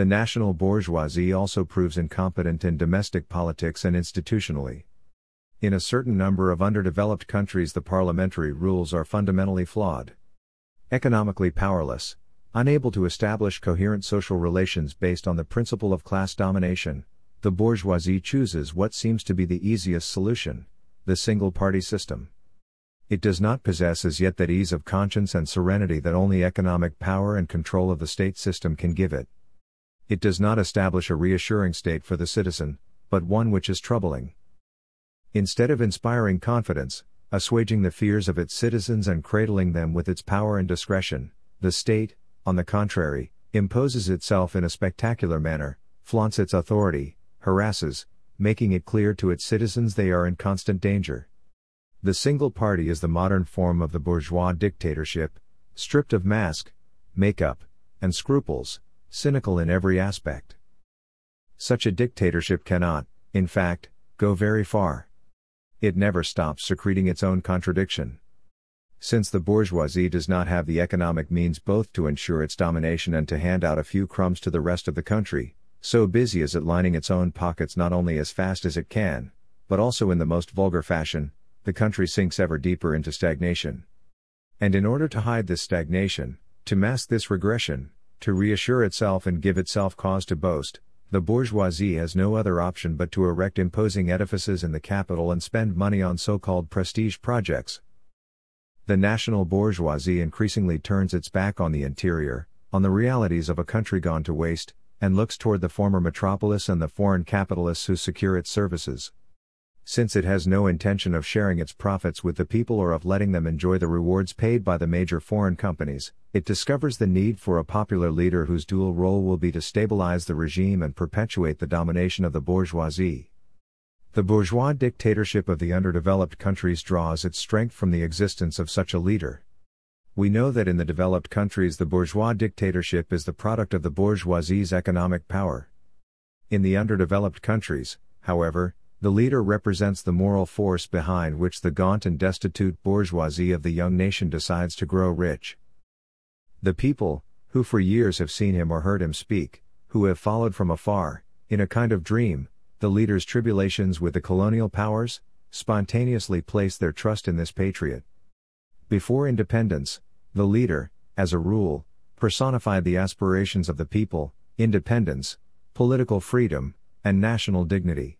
The national bourgeoisie also proves incompetent in domestic politics and institutionally. In a certain number of underdeveloped countries, the parliamentary rules are fundamentally flawed. Economically powerless, unable to establish coherent social relations based on the principle of class domination, the bourgeoisie chooses what seems to be the easiest solution the single party system. It does not possess as yet that ease of conscience and serenity that only economic power and control of the state system can give it. It does not establish a reassuring state for the citizen, but one which is troubling. Instead of inspiring confidence, assuaging the fears of its citizens and cradling them with its power and discretion, the state, on the contrary, imposes itself in a spectacular manner, flaunts its authority, harasses, making it clear to its citizens they are in constant danger. The single party is the modern form of the bourgeois dictatorship, stripped of mask, makeup, and scruples, cynical in every aspect. Such a dictatorship cannot, in fact, go very far. It never stops secreting its own contradiction. Since the bourgeoisie does not have the economic means both to ensure its domination and to hand out a few crumbs to the rest of the country, so busy is it lining its own pockets not only as fast as it can, but also in the most vulgar fashion, the country sinks ever deeper into stagnation. And in order to hide this stagnation, to mask this regression, to reassure itself and give itself cause to boast, the bourgeoisie has no other option but to erect imposing edifices in the capital and spend money on so called prestige projects. The national bourgeoisie increasingly turns its back on the interior, on the realities of a country gone to waste, and looks toward the former metropolis and the foreign capitalists who secure its services since it has no intention of sharing its profits with the people or of letting them enjoy the rewards paid by the major foreign companies, it discovers the need for a popular leader whose dual role will be to stabilize the regime and perpetuate the domination of the bourgeoisie. The bourgeois dictatorship of the underdeveloped countries draws its strength from the existence of such a leader. We know that in the developed countries the bourgeois dictatorship is the product of the bourgeoisie's economic power. In the underdeveloped countries, however, the leader represents the moral force behind which the gaunt and destitute bourgeoisie of the young nation decides to grow rich. The people, who for years have seen him or heard him speak, who have followed from afar, in a kind of dream, the leader's tribulations with the colonial powers, spontaneously place their trust in this patriot. Before independence, the leader, as a rule, personified the aspirations of the people, independence, political freedom, and national dignity.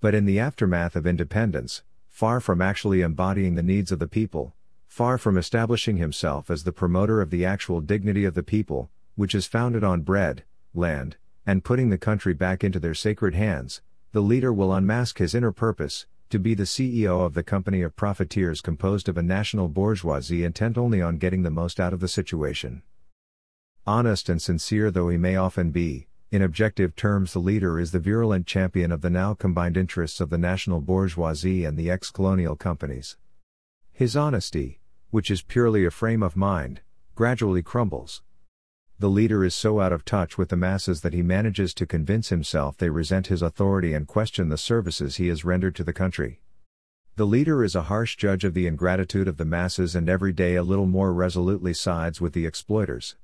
But in the aftermath of independence, far from actually embodying the needs of the people, far from establishing himself as the promoter of the actual dignity of the people, which is founded on bread, land, and putting the country back into their sacred hands, the leader will unmask his inner purpose, to be the CEO of the company of profiteers composed of a national bourgeoisie intent only on getting the most out of the situation. Honest and sincere though he may often be, in objective terms, the leader is the virulent champion of the now combined interests of the national bourgeoisie and the ex colonial companies. His honesty, which is purely a frame of mind, gradually crumbles. The leader is so out of touch with the masses that he manages to convince himself they resent his authority and question the services he has rendered to the country. The leader is a harsh judge of the ingratitude of the masses and every day a little more resolutely sides with the exploiters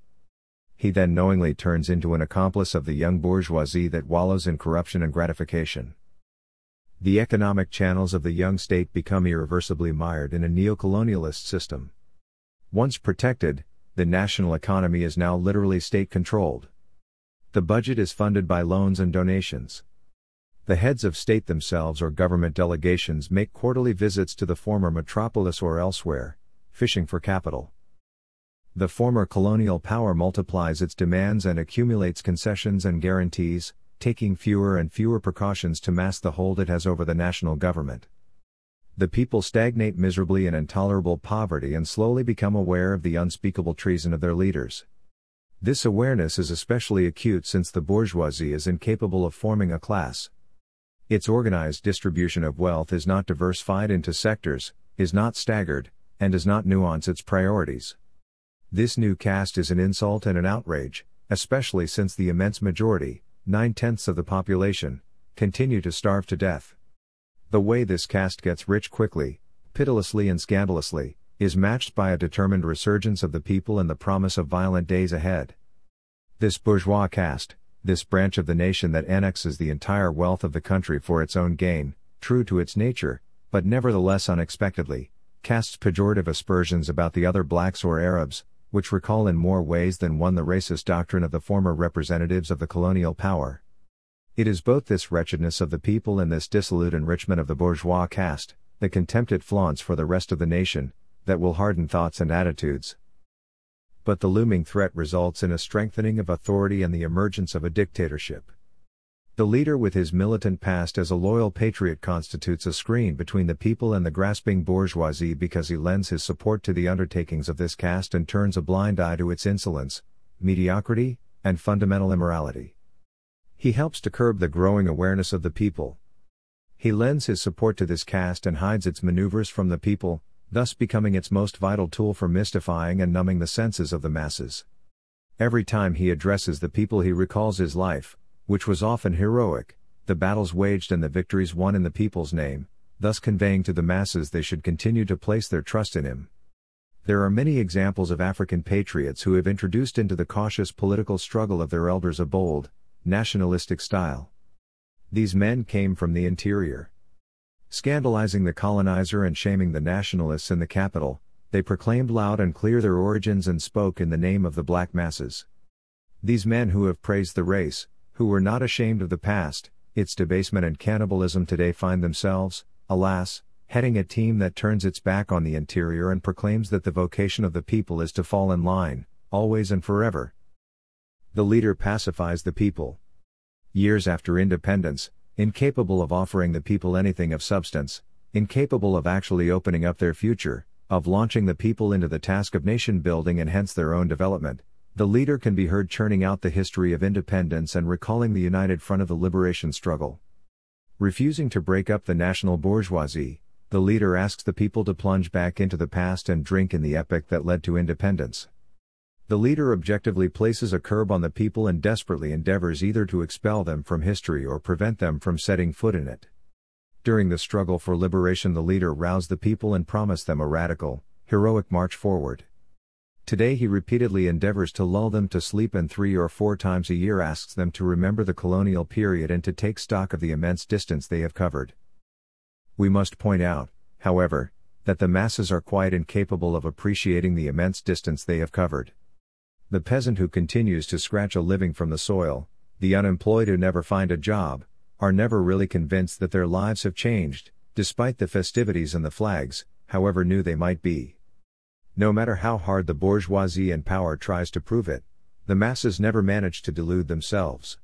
he then knowingly turns into an accomplice of the young bourgeoisie that wallows in corruption and gratification. The economic channels of the young state become irreversibly mired in a neo-colonialist system. Once protected, the national economy is now literally state controlled. The budget is funded by loans and donations. The heads of state themselves or government delegations make quarterly visits to the former metropolis or elsewhere, fishing for capital. The former colonial power multiplies its demands and accumulates concessions and guarantees, taking fewer and fewer precautions to mask the hold it has over the national government. The people stagnate miserably in intolerable poverty and slowly become aware of the unspeakable treason of their leaders. This awareness is especially acute since the bourgeoisie is incapable of forming a class. Its organized distribution of wealth is not diversified into sectors, is not staggered, and does not nuance its priorities. This new caste is an insult and an outrage, especially since the immense majority, nine tenths of the population, continue to starve to death. The way this caste gets rich quickly, pitilessly, and scandalously, is matched by a determined resurgence of the people and the promise of violent days ahead. This bourgeois caste, This branch of the nation that annexes the entire wealth of the country for its own gain, true to its nature, but nevertheless unexpectedly, casts pejorative aspersions about the other blacks or Arabs, which recall in more ways than one the racist doctrine of the former representatives of the colonial power. It is both this wretchedness of the people and this dissolute enrichment of the bourgeois caste, the contempt it flaunts for the rest of the nation, that will harden thoughts and attitudes. But the looming threat results in a strengthening of authority and the emergence of a dictatorship. The leader with his militant past as a loyal patriot constitutes a screen between the people and the grasping bourgeoisie because he lends his support to the undertakings of this caste and turns a blind eye to its insolence, mediocrity, and fundamental immorality. He helps to curb the growing awareness of the people. He lends his support to this caste and hides its maneuvers from the people, thus becoming its most vital tool for mystifying and numbing the senses of the masses. Every time he addresses the people, he recalls his life, which was often heroic, the battles waged and the victories won in the people's name, thus conveying to the masses they should continue to place their trust in him. There are many examples of African patriots who have introduced into the cautious political struggle of their elders a bold, nationalistic style. These men came from the interior. Scandalizing the colonizer and shaming the nationalists in the capital, they proclaimed loud and clear their origins and spoke in the name of the black masses. These men who have praised the race, who were not ashamed of the past, its debasement and cannibalism today find themselves, alas, heading a team that turns its back on the interior and proclaims that the vocation of the people is to fall in line, always and forever. The leader pacifies the people. Years after independence, incapable of offering the people anything of substance, incapable of actually opening up their future, of launching the people into the task of nation building and hence their own development, the leader can be heard churning out the history of independence and recalling the united front of the liberation struggle. Refusing to break up the national bourgeoisie, the leader asks the people to plunge back into the past and drink in the epic that led to independence. The leader objectively places a curb on the people and desperately endeavors either to expel them from history or prevent them from setting foot in it. During the struggle for liberation, the leader roused the people and promised them a radical, heroic march forward. Today he repeatedly endeavors to lull them to sleep and three or four times a year asks them to remember the colonial period and to take stock of the immense distance they have covered. We must point out, however, that the masses are quite incapable of appreciating the immense distance they have covered. The peasant who continues to scratch a living from the soil, the unemployed who never find a job, are never really convinced that their lives have changed, despite the festivities and the flags, however new they might be. No matter how hard the bourgeoisie and power tries to prove it, the masses never manage to delude themselves.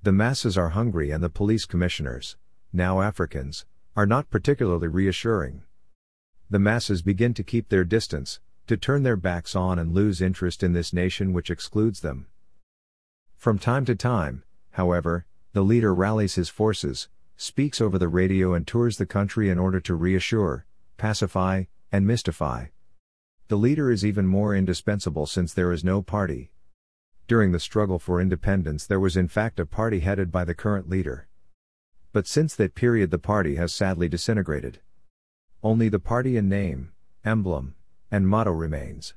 The masses are hungry and the police commissioners, now Africans, are not particularly reassuring. The masses begin to keep their distance, to turn their backs on and lose interest in this nation which excludes them. From time to time, however, the leader rallies his forces, speaks over the radio and tours the country in order to reassure, pacify, and mystify. The leader is even more indispensable since there is no party. During the struggle for independence, there was in fact a party headed by the current leader. But since that period, the party has sadly disintegrated. Only the party in name, emblem, and motto remains.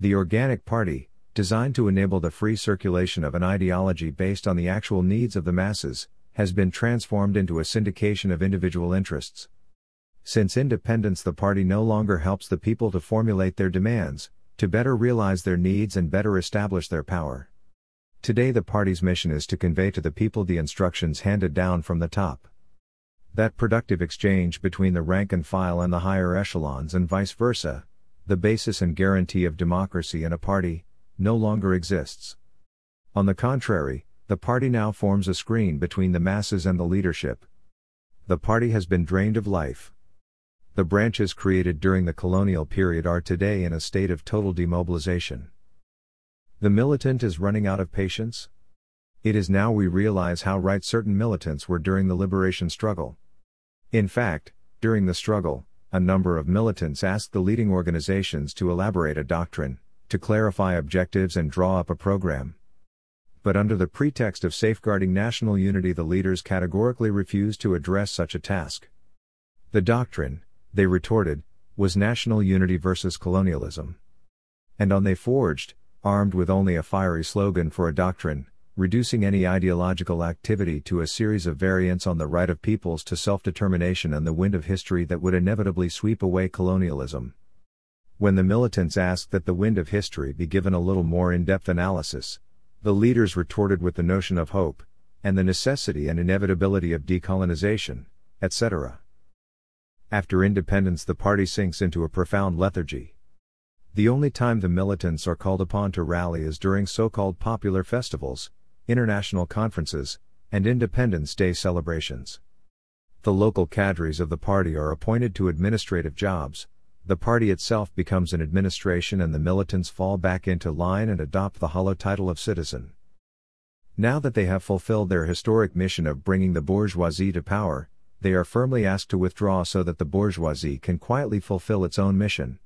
The organic party, designed to enable the free circulation of an ideology based on the actual needs of the masses, has been transformed into a syndication of individual interests. Since independence, the party no longer helps the people to formulate their demands, to better realize their needs and better establish their power. Today, the party's mission is to convey to the people the instructions handed down from the top. That productive exchange between the rank and file and the higher echelons and vice versa, the basis and guarantee of democracy in a party, no longer exists. On the contrary, the party now forms a screen between the masses and the leadership. The party has been drained of life. The branches created during the colonial period are today in a state of total demobilization. The militant is running out of patience. It is now we realize how right certain militants were during the liberation struggle. In fact, during the struggle, a number of militants asked the leading organizations to elaborate a doctrine, to clarify objectives and draw up a program. But under the pretext of safeguarding national unity, the leaders categorically refused to address such a task. The doctrine, they retorted, was national unity versus colonialism. And on they forged, armed with only a fiery slogan for a doctrine, reducing any ideological activity to a series of variants on the right of peoples to self determination and the wind of history that would inevitably sweep away colonialism. When the militants asked that the wind of history be given a little more in depth analysis, the leaders retorted with the notion of hope, and the necessity and inevitability of decolonization, etc. After independence, the party sinks into a profound lethargy. The only time the militants are called upon to rally is during so called popular festivals, international conferences, and Independence Day celebrations. The local cadres of the party are appointed to administrative jobs, the party itself becomes an administration, and the militants fall back into line and adopt the hollow title of citizen. Now that they have fulfilled their historic mission of bringing the bourgeoisie to power, they are firmly asked to withdraw so that the bourgeoisie can quietly fulfill its own mission.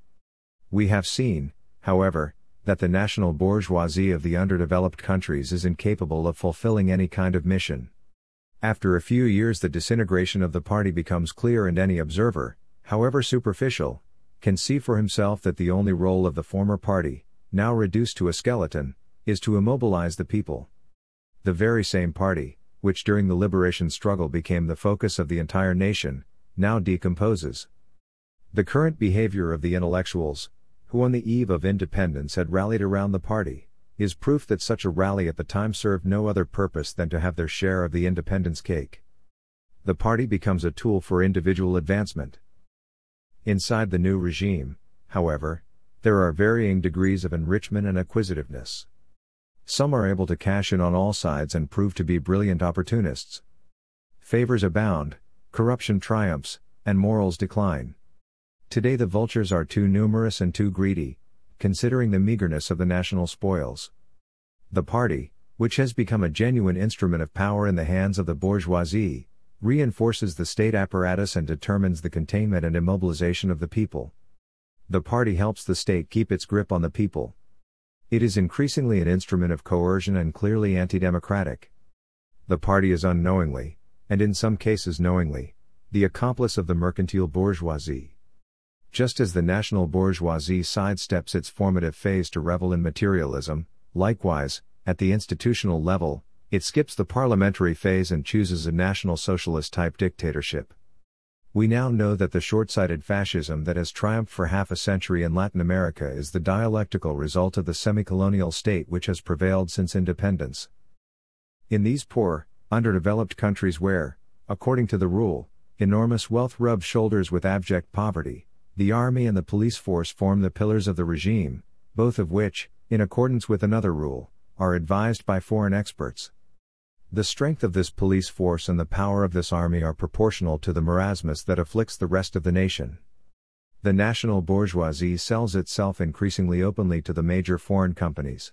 We have seen, however, that the national bourgeoisie of the underdeveloped countries is incapable of fulfilling any kind of mission. After a few years, the disintegration of the party becomes clear, and any observer, however superficial, can see for himself that the only role of the former party, now reduced to a skeleton, is to immobilize the people. The very same party, which during the liberation struggle became the focus of the entire nation, now decomposes. The current behavior of the intellectuals, who on the eve of independence had rallied around the party, is proof that such a rally at the time served no other purpose than to have their share of the independence cake. The party becomes a tool for individual advancement. Inside the new regime, however, there are varying degrees of enrichment and acquisitiveness. Some are able to cash in on all sides and prove to be brilliant opportunists. Favors abound, corruption triumphs, and morals decline. Today the vultures are too numerous and too greedy, considering the meagerness of the national spoils. The party, which has become a genuine instrument of power in the hands of the bourgeoisie, reinforces the state apparatus and determines the containment and immobilization of the people. The party helps the state keep its grip on the people. It is increasingly an instrument of coercion and clearly anti democratic. The party is unknowingly, and in some cases knowingly, the accomplice of the mercantile bourgeoisie. Just as the national bourgeoisie sidesteps its formative phase to revel in materialism, likewise, at the institutional level, it skips the parliamentary phase and chooses a national socialist type dictatorship. We now know that the short sighted fascism that has triumphed for half a century in Latin America is the dialectical result of the semi colonial state which has prevailed since independence. In these poor, underdeveloped countries where, according to the rule, enormous wealth rubs shoulders with abject poverty, the army and the police force form the pillars of the regime, both of which, in accordance with another rule, are advised by foreign experts. The strength of this police force and the power of this army are proportional to the marasmus that afflicts the rest of the nation. The national bourgeoisie sells itself increasingly openly to the major foreign companies.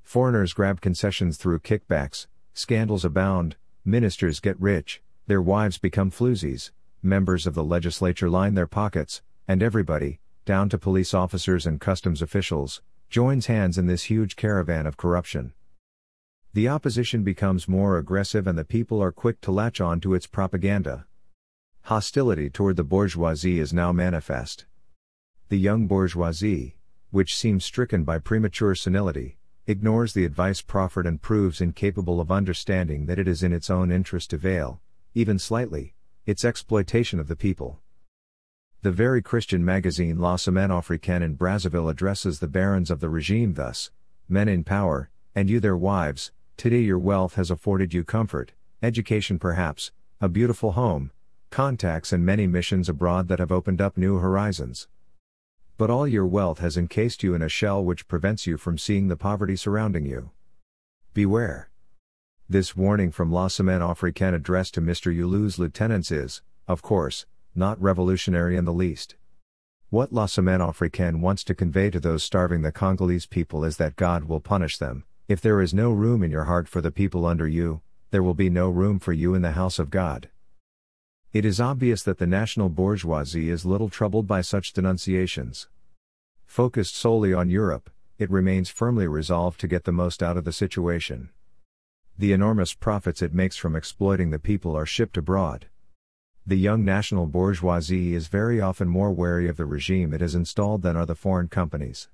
Foreigners grab concessions through kickbacks, scandals abound, ministers get rich, their wives become floozies, members of the legislature line their pockets, and everybody, down to police officers and customs officials, joins hands in this huge caravan of corruption. The opposition becomes more aggressive and the people are quick to latch on to its propaganda. Hostility toward the bourgeoisie is now manifest. The young bourgeoisie, which seems stricken by premature senility, ignores the advice proffered and proves incapable of understanding that it is in its own interest to veil, even slightly, its exploitation of the people. The very Christian magazine La Semaine Africaine in Brazzaville addresses the barons of the regime thus Men in power, and you their wives, today your wealth has afforded you comfort, education perhaps, a beautiful home, contacts and many missions abroad that have opened up new horizons. But all your wealth has encased you in a shell which prevents you from seeing the poverty surrounding you. Beware. This warning from La Semaine Africaine addressed to Mr. Youlou's lieutenants is, of course, not revolutionary in the least. What La Semaine Africaine wants to convey to those starving the Congolese people is that God will punish them. If there is no room in your heart for the people under you, there will be no room for you in the house of God. It is obvious that the national bourgeoisie is little troubled by such denunciations. Focused solely on Europe, it remains firmly resolved to get the most out of the situation. The enormous profits it makes from exploiting the people are shipped abroad. The young national bourgeoisie is very often more wary of the regime it has installed than are the foreign companies.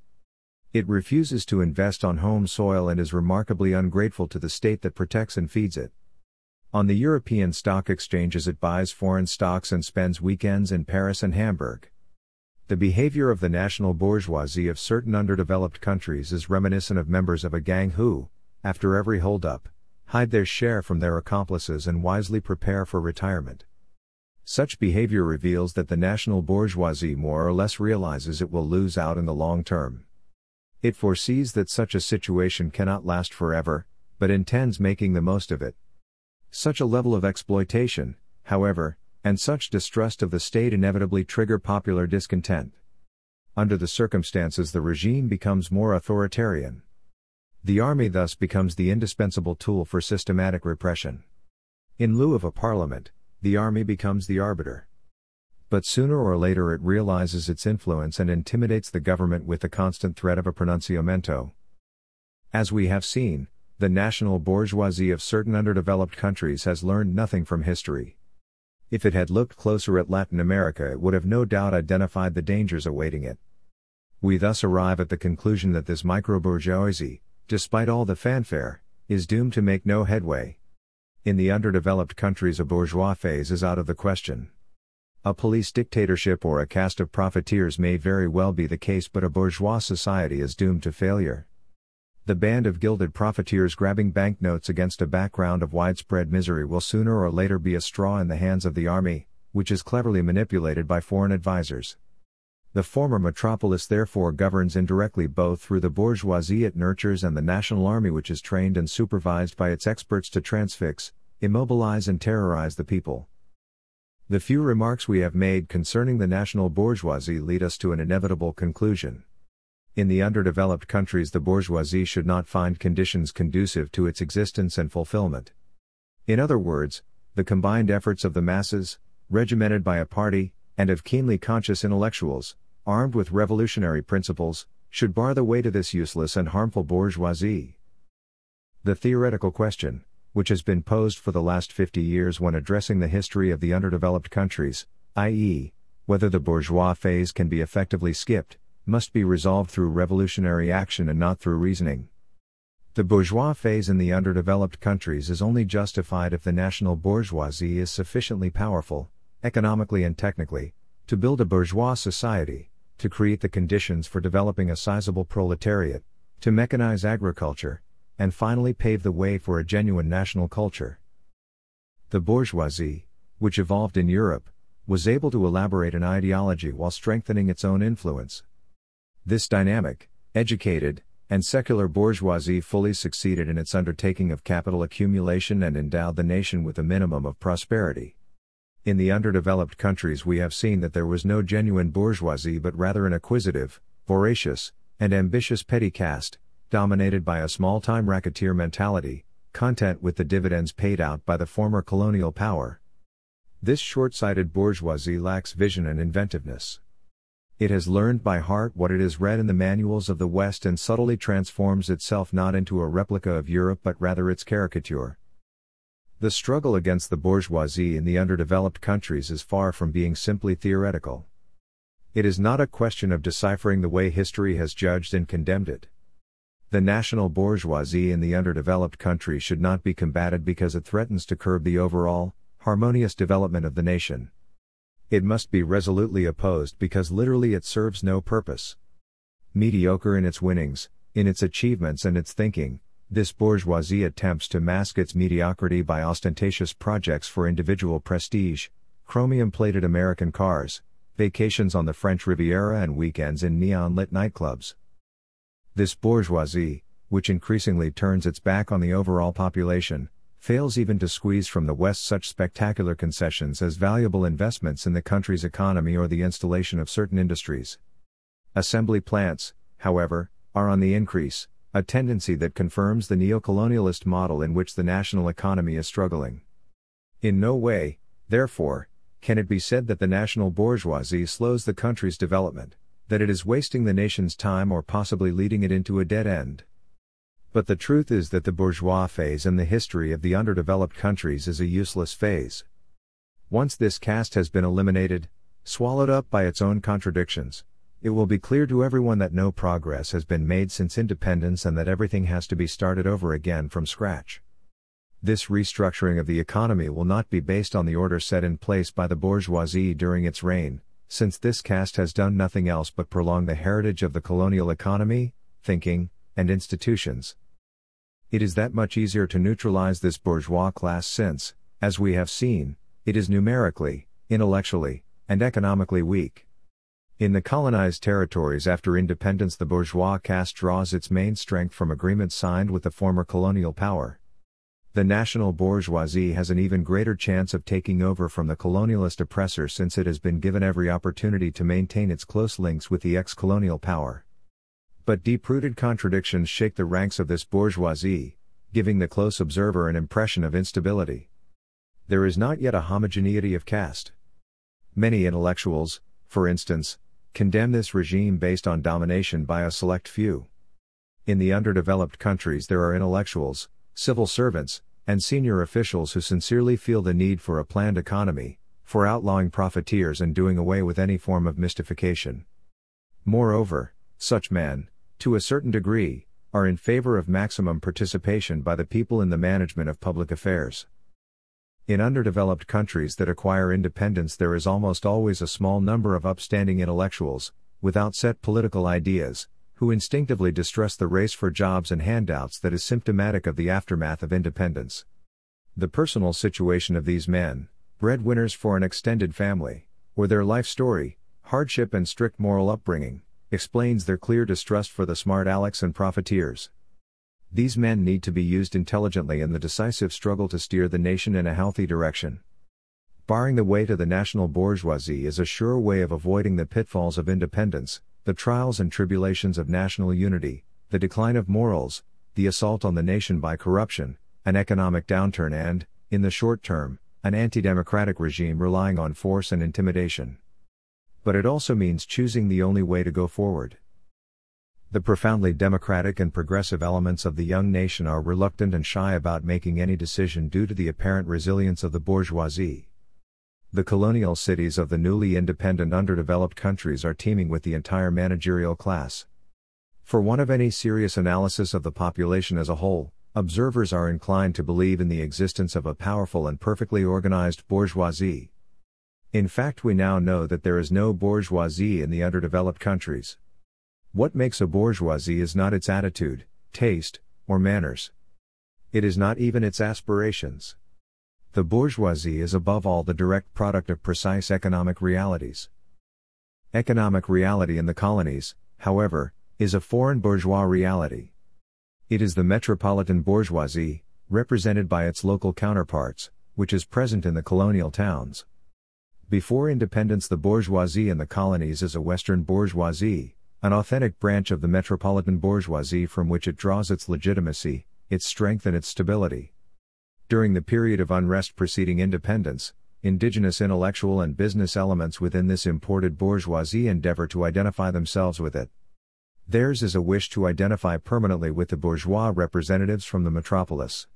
It refuses to invest on home soil and is remarkably ungrateful to the state that protects and feeds it. On the European stock exchanges, it buys foreign stocks and spends weekends in Paris and Hamburg. The behavior of the national bourgeoisie of certain underdeveloped countries is reminiscent of members of a gang who, after every holdup, hide their share from their accomplices and wisely prepare for retirement. Such behavior reveals that the national bourgeoisie more or less realizes it will lose out in the long term. It foresees that such a situation cannot last forever, but intends making the most of it. Such a level of exploitation, however, and such distrust of the state inevitably trigger popular discontent. Under the circumstances, the regime becomes more authoritarian. The army thus becomes the indispensable tool for systematic repression. In lieu of a parliament, the army becomes the arbiter but sooner or later it realizes its influence and intimidates the government with the constant threat of a pronunciamento. As we have seen, the national bourgeoisie of certain underdeveloped countries has learned nothing from history. If it had looked closer at Latin America, it would have no doubt identified the dangers awaiting it. We thus arrive at the conclusion that this microbourgeoisie, despite all the fanfare, is doomed to make no headway. In the underdeveloped countries, a bourgeois phase is out of the question. A police dictatorship or a caste of profiteers may very well be the case, but a bourgeois society is doomed to failure. The band of gilded profiteers grabbing banknotes against a background of widespread misery will sooner or later be a straw in the hands of the army, which is cleverly manipulated by foreign advisers. The former metropolis therefore governs indirectly both through the bourgeoisie it nurtures and the national army which is trained and supervised by its experts to transfix, immobilize and terrorize the people. The few remarks we have made concerning the national bourgeoisie lead us to an inevitable conclusion. In the underdeveloped countries, the bourgeoisie should not find conditions conducive to its existence and fulfillment. In other words, the combined efforts of the masses, regimented by a party, and of keenly conscious intellectuals, armed with revolutionary principles, should bar the way to this useless and harmful bourgeoisie. The theoretical question which has been posed for the last 50 years when addressing the history of the underdeveloped countries, i.e., whether the bourgeois phase can be effectively skipped, must be resolved through revolutionary action and not through reasoning. The bourgeois phase in the underdeveloped countries is only justified if the national bourgeoisie is sufficiently powerful, economically and technically, to build a bourgeois society, to create the conditions for developing a sizable proletariat, to mechanize agriculture, and finally pave the way for a genuine national culture. The bourgeoisie, which evolved in Europe, was able to elaborate an ideology while strengthening its own influence. This dynamic, educated, and secular bourgeoisie fully succeeded in its undertaking of capital accumulation and endowed the nation with a minimum of prosperity. In the underdeveloped countries, we have seen that there was no genuine bourgeoisie but rather an acquisitive, voracious, and ambitious petty caste, dominated by a small time racketeer mentality, content with the dividends paid out by the former colonial power. This short sighted bourgeoisie lacks vision and inventiveness. It has learned by heart what it has read in the manuals of the West and subtly transforms itself not into a replica of Europe but rather its caricature. The struggle against the bourgeoisie in the underdeveloped countries is far from being simply theoretical. It is not a question of deciphering the way history has judged and condemned it. The national bourgeoisie in the underdeveloped country should not be combated because it threatens to curb the overall, harmonious development of the nation. It must be resolutely opposed because literally it serves no purpose. Mediocre in its winnings, in its achievements and its thinking, this bourgeoisie attempts to mask its mediocrity by ostentatious projects for individual prestige, chromium plated American cars, vacations on the French Riviera, and weekends in neon lit nightclubs. This bourgeoisie, which increasingly turns its back on the overall population, fails even to squeeze from the West such spectacular concessions as valuable investments in the country's economy or the installation of certain industries. Assembly plants, however, are on the increase, a tendency that confirms the neocolonialist model in which the national economy is struggling. In no way, therefore, can it be said that the national bourgeoisie slows the country's development that it is wasting the nation's time or possibly leading it into a dead end. But the truth is that the bourgeois phase in the history of the underdeveloped countries is a useless phase. Once this caste has been eliminated, swallowed up by its own contradictions, it will be clear to everyone that no progress has been made since independence and that everything has to be started over again from scratch. This restructuring of the economy will not be based on the order set in place by the bourgeoisie during its reign, since this caste has done nothing else but prolong the heritage of the colonial economy, thinking, and institutions. It is that much easier to neutralize this bourgeois class since, as we have seen, it is numerically, intellectually, and economically weak. In the colonized territories after independence, the bourgeois caste draws its main strength from agreements signed with the former colonial power. The national bourgeoisie has an even greater chance of taking over from the colonialist oppressor since it has been given every opportunity to maintain its close links with the ex colonial power. But deep rooted contradictions shake the ranks of this bourgeoisie, giving the close observer an impression of instability. There is not yet a homogeneity of caste. Many intellectuals, for instance, condemn this regime based on domination by a select few. In the underdeveloped countries, there are intellectuals, civil servants, and senior officials who sincerely feel the need for a planned economy, for outlawing profiteers and doing away with any form of mystification. Moreover, such men, to a certain degree, are in favor of maximum participation by the people in the management of public affairs. In underdeveloped countries that acquire independence, there is almost always a small number of upstanding intellectuals, without set political ideas, who instinctively distrust the race for jobs and handouts that is symptomatic of the aftermath of independence. The personal situation of these men, breadwinners for an extended family, or their life story, hardship and strict moral upbringing, explains their clear distrust for the smart Alex and profiteers. These men need to be used intelligently in the decisive struggle to steer the nation in a healthy direction. Barring the way to the national bourgeoisie is a sure way of avoiding the pitfalls of independence, the trials and tribulations of national unity, the decline of morals, the assault on the nation by corruption, an economic downturn, and, in the short term, an anti democratic regime relying on force and intimidation. But it also means choosing the only way to go forward. The profoundly democratic and progressive elements of the young nation are reluctant and shy about making any decision due to the apparent resilience of the bourgeoisie. The colonial cities of the newly independent underdeveloped countries are teeming with the entire managerial class. For one of any serious analysis of the population as a whole, observers are inclined to believe in the existence of a powerful and perfectly organized bourgeoisie. In fact, we now know that there is no bourgeoisie in the underdeveloped countries. What makes a bourgeoisie is not its attitude, taste, or manners. It is not even its aspirations. The bourgeoisie is above all the direct product of precise economic realities. Economic reality in the colonies, however, is a foreign bourgeois reality. It is the metropolitan bourgeoisie, represented by its local counterparts, which is present in the colonial towns. Before independence, the bourgeoisie in the colonies is a Western bourgeoisie, an authentic branch of the metropolitan bourgeoisie from which it draws its legitimacy, its strength, and its stability. During the period of unrest preceding independence, indigenous intellectual and business elements within this imported bourgeoisie endeavor to identify themselves with it. Theirs is a wish to identify permanently with the bourgeois representatives from the metropolis.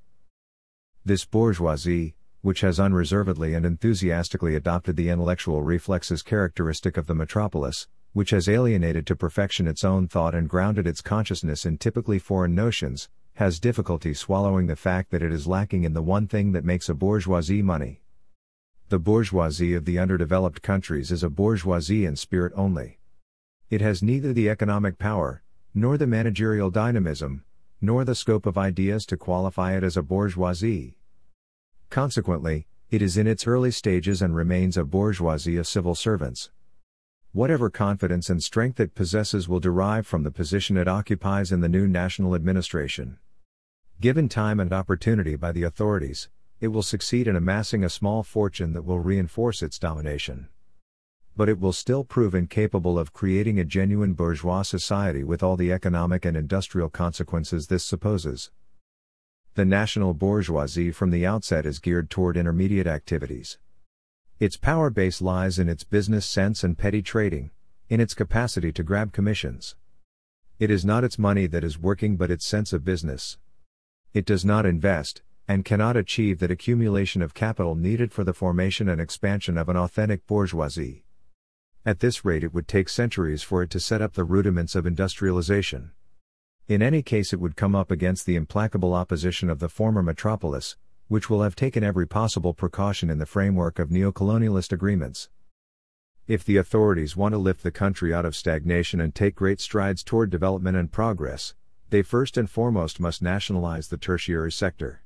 This bourgeoisie, which has unreservedly and enthusiastically adopted the intellectual reflexes characteristic of the metropolis, which has alienated to perfection its own thought and grounded its consciousness in typically foreign notions, has difficulty swallowing the fact that it is lacking in the one thing that makes a bourgeoisie money. The bourgeoisie of the underdeveloped countries is a bourgeoisie in spirit only. It has neither the economic power, nor the managerial dynamism, nor the scope of ideas to qualify it as a bourgeoisie. Consequently, it is in its early stages and remains a bourgeoisie of civil servants. Whatever confidence and strength it possesses will derive from the position it occupies in the new national administration. Given time and opportunity by the authorities, it will succeed in amassing a small fortune that will reinforce its domination. But it will still prove incapable of creating a genuine bourgeois society with all the economic and industrial consequences this supposes. The national bourgeoisie from the outset is geared toward intermediate activities. Its power base lies in its business sense and petty trading, in its capacity to grab commissions. It is not its money that is working but its sense of business. It does not invest, and cannot achieve that accumulation of capital needed for the formation and expansion of an authentic bourgeoisie. At this rate, it would take centuries for it to set up the rudiments of industrialization. In any case, it would come up against the implacable opposition of the former metropolis, which will have taken every possible precaution in the framework of neocolonialist agreements. If the authorities want to lift the country out of stagnation and take great strides toward development and progress, they first and foremost must nationalize the tertiary sector.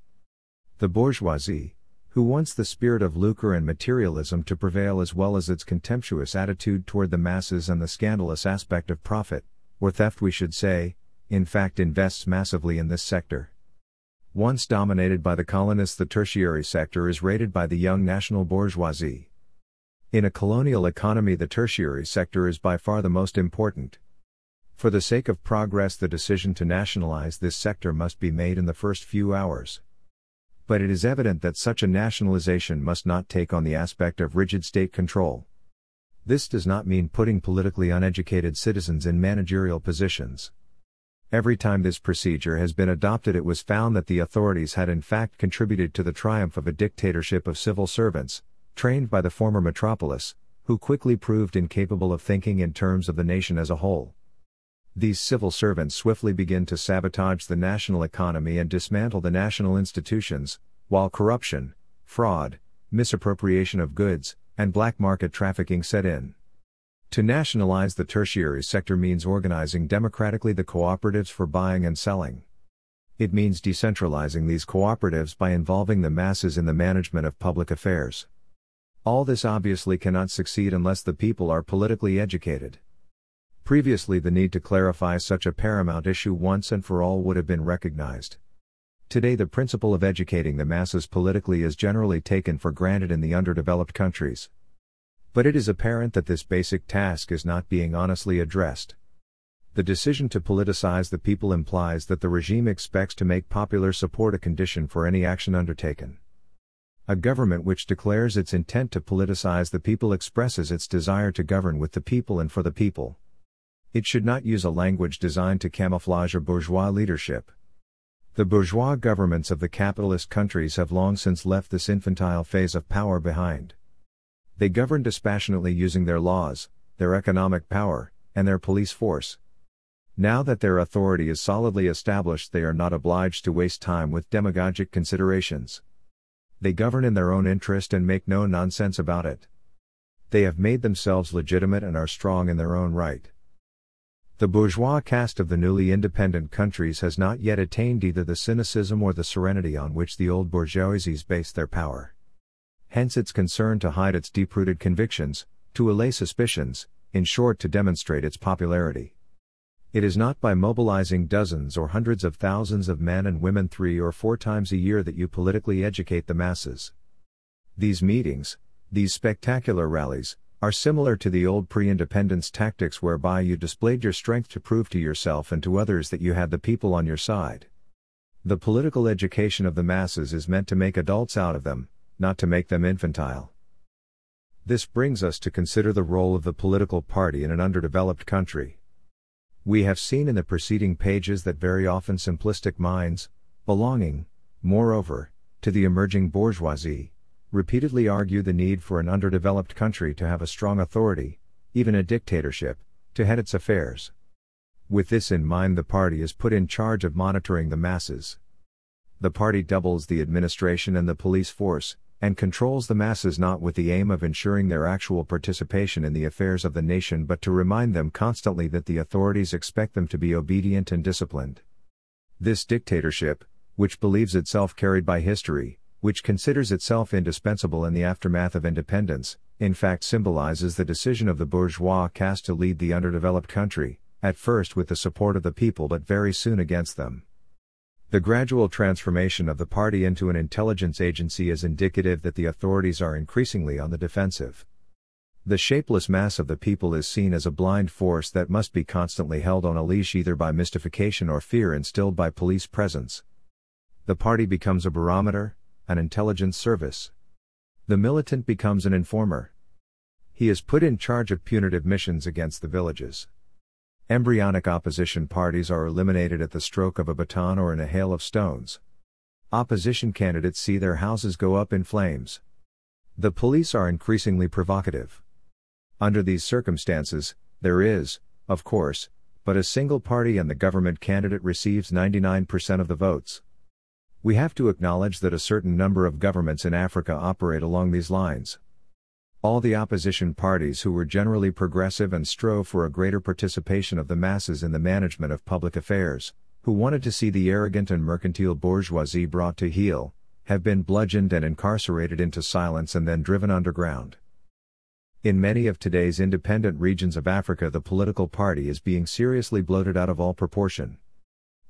The bourgeoisie, who wants the spirit of lucre and materialism to prevail as well as its contemptuous attitude toward the masses and the scandalous aspect of profit, or theft we should say, in fact invests massively in this sector. Once dominated by the colonists, the tertiary sector is raided by the young national bourgeoisie. In a colonial economy, the tertiary sector is by far the most important. For the sake of progress, the decision to nationalize this sector must be made in the first few hours. But it is evident that such a nationalization must not take on the aspect of rigid state control. This does not mean putting politically uneducated citizens in managerial positions. Every time this procedure has been adopted, it was found that the authorities had in fact contributed to the triumph of a dictatorship of civil servants, trained by the former metropolis, who quickly proved incapable of thinking in terms of the nation as a whole. These civil servants swiftly begin to sabotage the national economy and dismantle the national institutions, while corruption, fraud, misappropriation of goods, and black market trafficking set in. To nationalize the tertiary sector means organizing democratically the cooperatives for buying and selling. It means decentralizing these cooperatives by involving the masses in the management of public affairs. All this obviously cannot succeed unless the people are politically educated. Previously, the need to clarify such a paramount issue once and for all would have been recognized. Today, the principle of educating the masses politically is generally taken for granted in the underdeveloped countries. But it is apparent that this basic task is not being honestly addressed. The decision to politicize the people implies that the regime expects to make popular support a condition for any action undertaken. A government which declares its intent to politicize the people expresses its desire to govern with the people and for the people. It should not use a language designed to camouflage a bourgeois leadership. The bourgeois governments of the capitalist countries have long since left this infantile phase of power behind. They govern dispassionately using their laws, their economic power, and their police force. Now that their authority is solidly established, they are not obliged to waste time with demagogic considerations. They govern in their own interest and make no nonsense about it. They have made themselves legitimate and are strong in their own right. The bourgeois caste of the newly independent countries has not yet attained either the cynicism or the serenity on which the old bourgeoisies base their power hence its concern to hide its deep rooted convictions, to allay suspicions, in short, to demonstrate its popularity. It is not by mobilizing dozens or hundreds of thousands of men and women three or four times a year that you politically educate the masses. These meetings, these spectacular rallies, are similar to the old pre independence tactics whereby you displayed your strength to prove to yourself and to others that you had the people on your side. The political education of the masses is meant to make adults out of them, not to make them infantile. This brings us to consider the role of the political party in an underdeveloped country. We have seen in the preceding pages that very often simplistic minds, belonging, moreover, to the emerging bourgeoisie, repeatedly argue the need for an underdeveloped country to have a strong authority, even a dictatorship, to head its affairs. With this in mind, the party is put in charge of monitoring the masses. The party doubles the administration and the police force, and controls the masses not with the aim of ensuring their actual participation in the affairs of the nation but to remind them constantly that the authorities expect them to be obedient and disciplined. This dictatorship, which believes itself carried by history, which considers itself indispensable in the aftermath of independence, in fact symbolizes the decision of the bourgeois caste to lead the underdeveloped country, at first with the support of the people but very soon against them. The gradual transformation of the party into an intelligence agency is indicative that the authorities are increasingly on the defensive. The shapeless mass of the people is seen as a blind force that must be constantly held on a leash either by mystification or fear instilled by police presence. The party becomes a barometer, an intelligence service. The militant becomes an informer. He is put in charge of punitive missions against the villages. Embryonic opposition parties are eliminated at the stroke of a baton or in a hail of stones. Opposition candidates see their houses go up in flames. The police are increasingly provocative. Under these circumstances, there is, of course, but a single party and the government candidate receives 99% of the votes. We have to acknowledge that a certain number of governments in Africa operate along these lines. All the opposition parties who were generally progressive and strove for a greater participation of the masses in the management of public affairs, who wanted to see the arrogant and mercantile bourgeoisie brought to heel, have been bludgeoned and incarcerated into silence and then driven underground. In many of today's independent regions of Africa, the political party is being seriously bloated out of all proportion.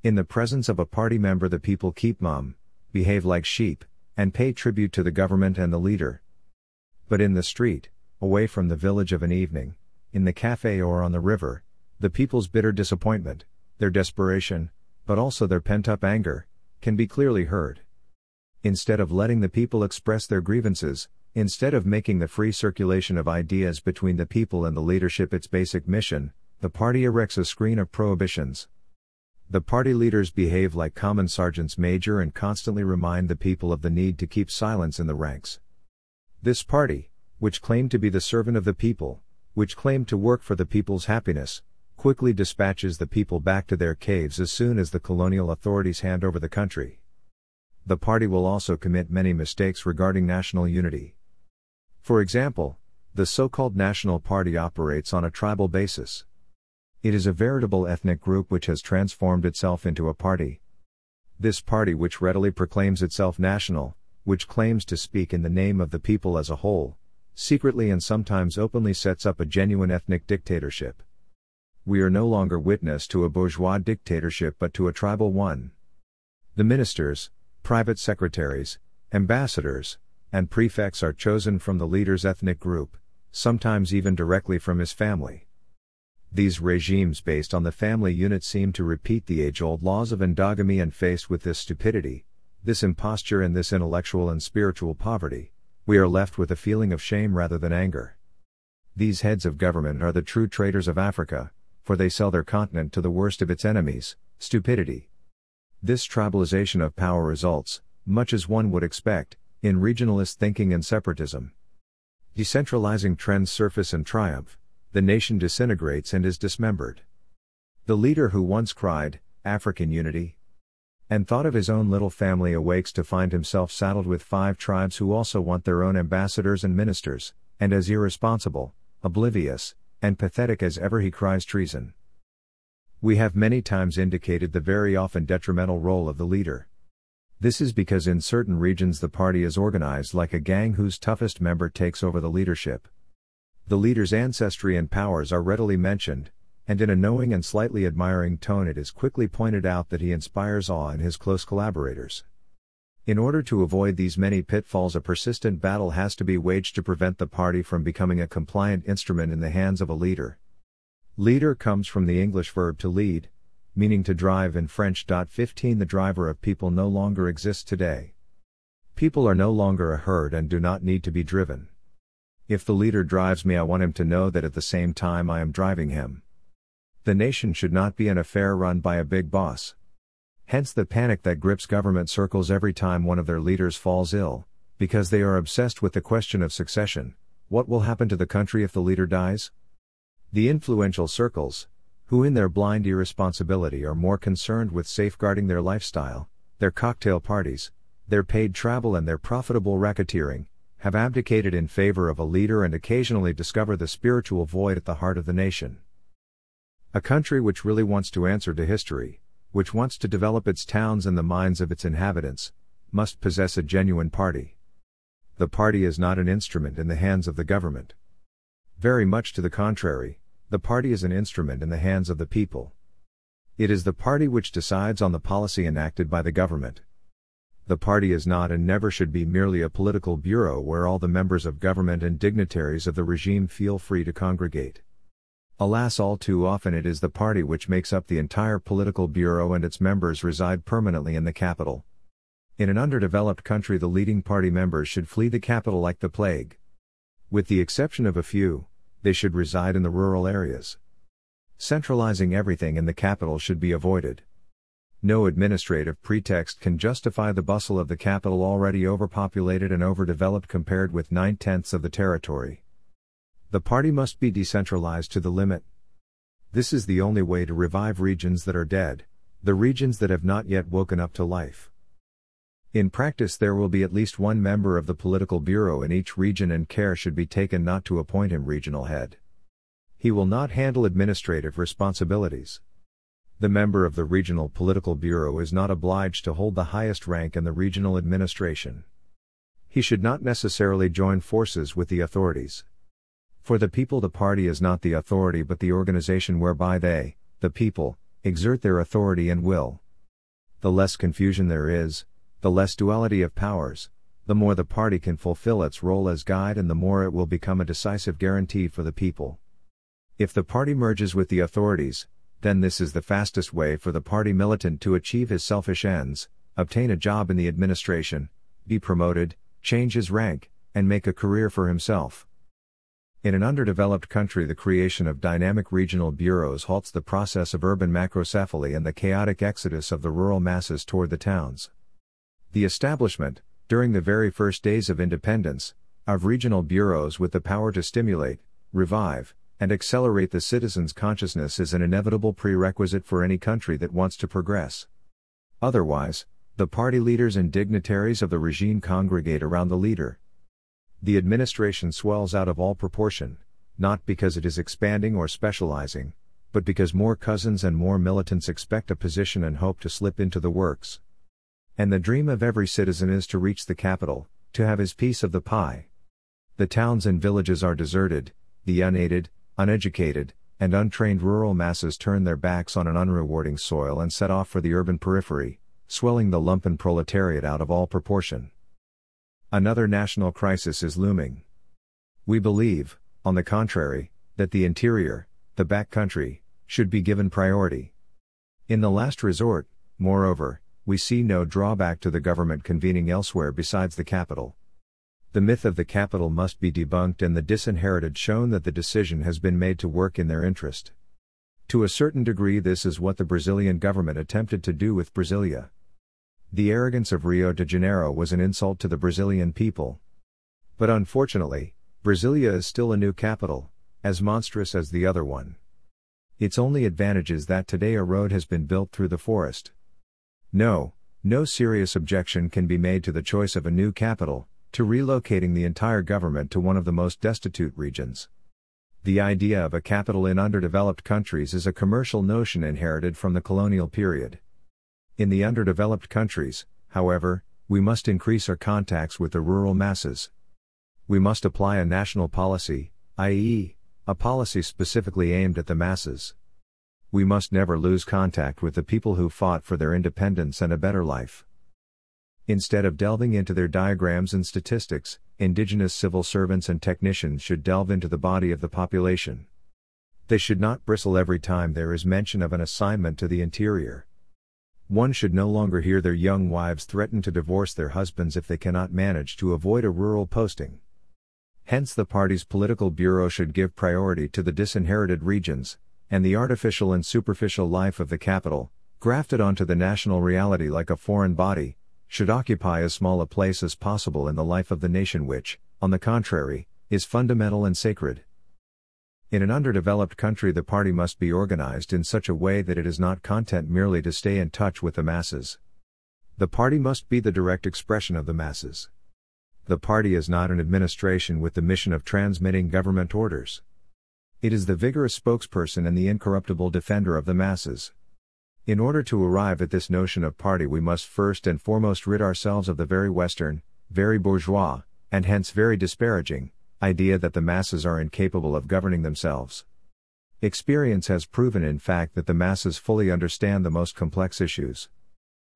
In the presence of a party member, the people keep mum, behave like sheep, and pay tribute to the government and the leader. But in the street, away from the village of an evening, in the cafe or on the river, the people's bitter disappointment, their desperation, but also their pent up anger, can be clearly heard. Instead of letting the people express their grievances, instead of making the free circulation of ideas between the people and the leadership its basic mission, the party erects a screen of prohibitions, the party leaders behave like common sergeants major and constantly remind the people of the need to keep silence in the ranks. This party, which claimed to be the servant of the people, which claimed to work for the people's happiness, quickly dispatches the people back to their caves as soon as the colonial authorities hand over the country. The party will also commit many mistakes regarding national unity. For example, the so called National Party operates on a tribal basis. It is a veritable ethnic group which has transformed itself into a party. This party, which readily proclaims itself national, which claims to speak in the name of the people as a whole, secretly and sometimes openly sets up a genuine ethnic dictatorship. We are no longer witness to a bourgeois dictatorship but to a tribal one. The ministers, private secretaries, ambassadors, and prefects are chosen from the leader's ethnic group, sometimes even directly from his family. These regimes based on the family unit seem to repeat the age old laws of endogamy and faced with this stupidity, this imposture, and this intellectual and spiritual poverty, we are left with a feeling of shame rather than anger. These heads of government are the true traitors of Africa, for they sell their continent to the worst of its enemies, stupidity. This tribalization of power results, much as one would expect, in regionalist thinking and separatism. Decentralizing trends surface and triumph, the nation disintegrates and is dismembered. The leader who once cried, African unity, and thought of his own little family awakes to find himself saddled with five tribes who also want their own ambassadors and ministers, and as irresponsible, oblivious, and pathetic as ever he cries treason. We have many times indicated the very often detrimental role of the leader. This is because in certain regions the party is organized like a gang whose toughest member takes over the leadership. The leader's ancestry and powers are readily mentioned, and in a knowing and slightly admiring tone it is quickly pointed out that he inspires awe in his close collaborators. In order to avoid these many pitfalls, a persistent battle has to be waged to prevent the party from becoming a compliant instrument in the hands of a leader. Leader comes from the English verb to lead, meaning to drive in French. 15 The driver of people no longer exists today. People are no longer a herd and do not need to be driven. If the leader drives me, I want him to know that at the same time I am driving him. The nation should not be an affair run by a big boss. Hence the panic that grips government circles every time one of their leaders falls ill, because they are obsessed with the question of succession what will happen to the country if the leader dies? The influential circles, who in their blind irresponsibility are more concerned with safeguarding their lifestyle, their cocktail parties, their paid travel, and their profitable racketeering, have abdicated in favor of a leader and occasionally discover the spiritual void at the heart of the nation. A country which really wants to answer to history, which wants to develop its towns and the minds of its inhabitants, must possess a genuine party. The party is not an instrument in the hands of the government. Very much to the contrary, the party is an instrument in the hands of the people. It is the party which decides on the policy enacted by the government the party is not and never should be merely a political bureau where all the members of government and dignitaries of the regime feel free to congregate. Alas, all too often it is the party which makes up the entire political bureau and its members reside permanently in the capital. In an underdeveloped country, the leading party members should flee the capital like the plague. With the exception of a few, they should reside in the rural areas. Centralizing everything in the capital should be avoided. No administrative pretext can justify the bustle of the capital already overpopulated and overdeveloped compared with nine tenths of the territory. The party must be decentralized to the limit. This is the only way to revive regions that are dead, the regions that have not yet woken up to life. In practice, there will be at least one member of the political bureau in each region, and care should be taken not to appoint him regional head. He will not handle administrative responsibilities. The member of the regional political bureau is not obliged to hold the highest rank in the regional administration. He should not necessarily join forces with the authorities. For the people, the party is not the authority but the organization whereby they, the people, exert their authority and will. The less confusion there is, the less duality of powers, the more the party can fulfill its role as guide and the more it will become a decisive guarantee for the people. If the party merges with the authorities, then this is the fastest way for the party militant to achieve his selfish ends, obtain a job in the administration, be promoted, change his rank, and make a career for himself. In an underdeveloped country, the creation of dynamic regional bureaus halts the process of urban macrocephaly and the chaotic exodus of the rural masses toward the towns. The establishment, during the very first days of independence, of regional bureaus with the power to stimulate, revive, and accelerate the citizens' consciousness is an inevitable prerequisite for any country that wants to progress. Otherwise, the party leaders and dignitaries of the regime congregate around the leader, the administration swells out of all proportion, not because it is expanding or specializing, but because more cousins and more militants expect a position and hope to slip into the works. And the dream of every citizen is to reach the capital, to have his piece of the pie. The towns and villages are deserted, the unaided, uneducated, and untrained rural masses turn their backs on an unrewarding soil and set off for the urban periphery, swelling the lumpen proletariat out of all proportion. Another national crisis is looming. We believe, on the contrary, that the interior, the back country, should be given priority. In the last resort, moreover, we see no drawback to the government convening elsewhere besides the capital. The myth of the capital must be debunked and the disinherited shown that the decision has been made to work in their interest. To a certain degree, this is what the Brazilian government attempted to do with Brasilia. The arrogance of Rio de Janeiro was an insult to the Brazilian people. But unfortunately, Brasilia is still a new capital, as monstrous as the other one. Its only advantage is that today a road has been built through the forest. No, no serious objection can be made to the choice of a new capital, to relocating the entire government to one of the most destitute regions. The idea of a capital in underdeveloped countries is a commercial notion inherited from the colonial period. In the underdeveloped countries, however, we must increase our contacts with the rural masses. We must apply a national policy, i.e., a policy specifically aimed at the masses. We must never lose contact with the people who fought for their independence and a better life. Instead of delving into their diagrams and statistics, indigenous civil servants and technicians should delve into the body of the population. They should not bristle every time there is mention of an assignment to the interior. One should no longer hear their young wives threaten to divorce their husbands if they cannot manage to avoid a rural posting. Hence, the party's political bureau should give priority to the disinherited regions, and the artificial and superficial life of the capital, grafted onto the national reality like a foreign body, should occupy as small a place as possible in the life of the nation, which, on the contrary, is fundamental and sacred. In an underdeveloped country, the party must be organized in such a way that it is not content merely to stay in touch with the masses. The party must be the direct expression of the masses. The party is not an administration with the mission of transmitting government orders. It is the vigorous spokesperson and the incorruptible defender of the masses. In order to arrive at this notion of party, we must first and foremost rid ourselves of the very Western, very bourgeois, and hence very disparaging, idea that the masses are incapable of governing themselves. Experience has proven, in fact, that the masses fully understand the most complex issues.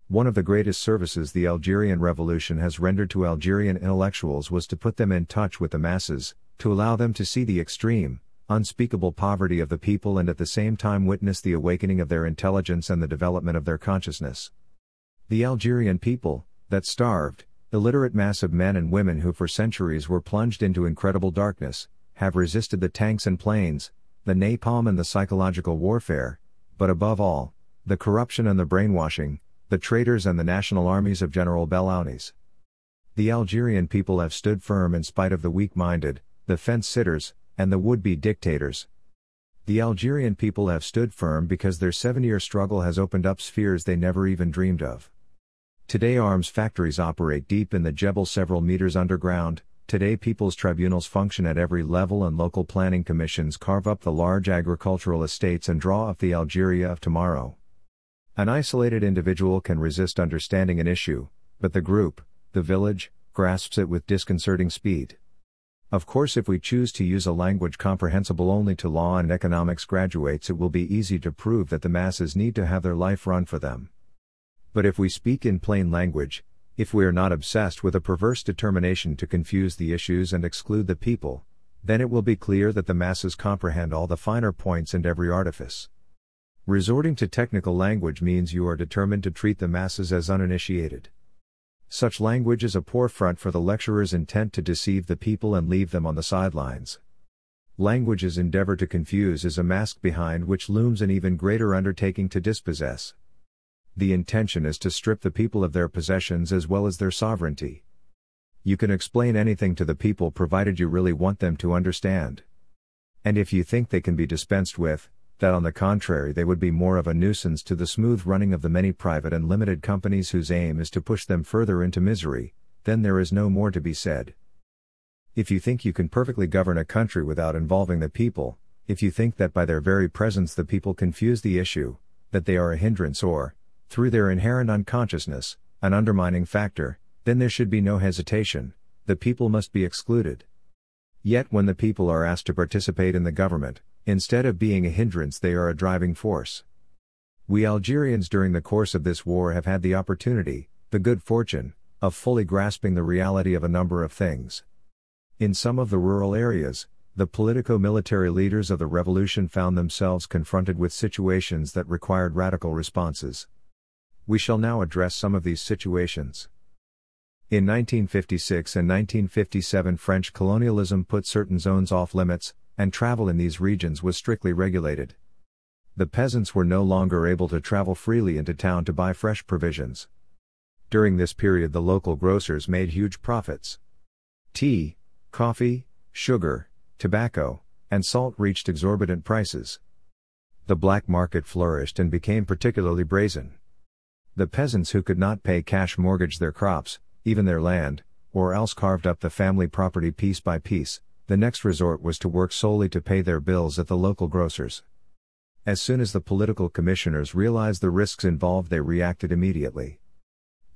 One of the greatest services the Algerian Revolution has rendered to Algerian intellectuals was to put them in touch with the masses, to allow them to see the extreme, unspeakable poverty of the people and at the same time witness the awakening of their intelligence and the development of their consciousness. The Algerian people, that starved, illiterate mass of men and women who for centuries were plunged into incredible darkness, have resisted the tanks and planes, the napalm and the psychological warfare, but above all, the corruption and the brainwashing, the traitors and the national armies of General Bellounis. The Algerian people have stood firm in spite of the weak minded, the fence sitters, and the would be dictators. The Algerian people have stood firm because their seven year struggle has opened up spheres they never even dreamed of. Today, arms factories operate deep in the Jebel, several meters underground. Today, people's tribunals function at every level, and local planning commissions carve up the large agricultural estates and draw up the Algeria of tomorrow. An isolated individual can resist understanding an issue, but the group, the village, grasps it with disconcerting speed. Of course, if we choose to use a language comprehensible only to law and economics graduates, it will be easy to prove that the masses need to have their life run for them. But if we speak in plain language, if we are not obsessed with a perverse determination to confuse the issues and exclude the people, then it will be clear that the masses comprehend all the finer points and every artifice. Resorting to technical language means you are determined to treat the masses as uninitiated. Such language is a poor front for the lecturer's intent to deceive the people and leave them on the sidelines. Language's endeavor to confuse is a mask behind which looms an even greater undertaking to dispossess. The intention is to strip the people of their possessions as well as their sovereignty. You can explain anything to the people provided you really want them to understand. And if you think they can be dispensed with, that on the contrary they would be more of a nuisance to the smooth running of the many private and limited companies whose aim is to push them further into misery, then there is no more to be said. If you think you can perfectly govern a country without involving the people, if you think that by their very presence the people confuse the issue, that they are a hindrance or, through their inherent unconsciousness, an undermining factor, then there should be no hesitation, the people must be excluded. Yet when the people are asked to participate in the government, Instead of being a hindrance, they are a driving force. We Algerians during the course of this war have had the opportunity, the good fortune, of fully grasping the reality of a number of things. In some of the rural areas, the politico military leaders of the revolution found themselves confronted with situations that required radical responses. We shall now address some of these situations. In 1956 and 1957, French colonialism put certain zones off limits, and travel in these regions was strictly regulated. The peasants were no longer able to travel freely into town to buy fresh provisions. During this period, the local grocers made huge profits. Tea, coffee, sugar, tobacco, and salt reached exorbitant prices. The black market flourished and became particularly brazen. The peasants who could not pay cash mortgaged their crops, even their land, or else carved up the family property piece by piece, the next resort was to work solely to pay their bills at the local grocers. As soon as the political commissioners realized the risks involved, they reacted immediately.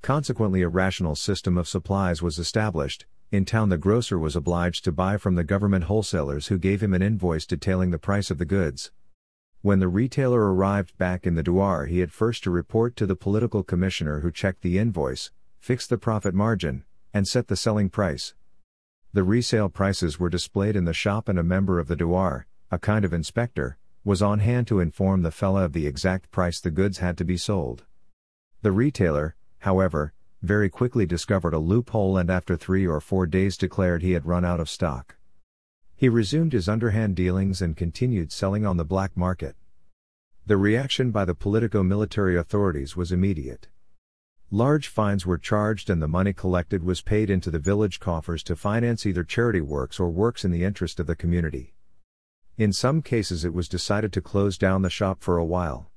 Consequently, a rational system of supplies was established. In town, the grocer was obliged to buy from the government wholesalers who gave him an invoice detailing the price of the goods. When the retailer arrived back in the douar, he had first to report to the political commissioner who checked the invoice, fixed the profit margin, and set the selling price. The resale prices were displayed in the shop, and a member of the douar, a kind of inspector, was on hand to inform the fellah of the exact price the goods had to be sold. The retailer, however, very quickly discovered a loophole and after three or four days declared he had run out of stock. He resumed his underhand dealings and continued selling on the black market. The reaction by the politico military authorities was immediate. Large fines were charged and the money collected was paid into the village coffers to finance either charity works or works in the interest of the community. In some cases, it was decided to close down the shop for a while.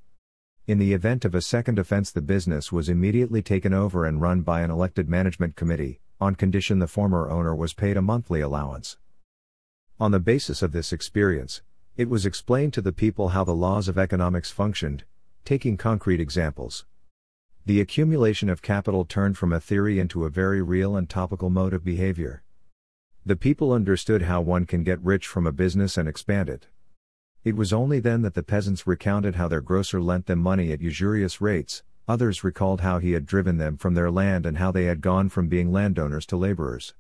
In the event of a second offense, the business was immediately taken over and run by an elected management committee, on condition the former owner was paid a monthly allowance. On the basis of this experience, it was explained to the people how the laws of economics functioned, taking concrete examples. The accumulation of capital turned from a theory into a very real and topical mode of behavior. The people understood how one can get rich from a business and expand it. It was only then that the peasants recounted how their grocer lent them money at usurious rates, others recalled how he had driven them from their land and how they had gone from being landowners to laborers.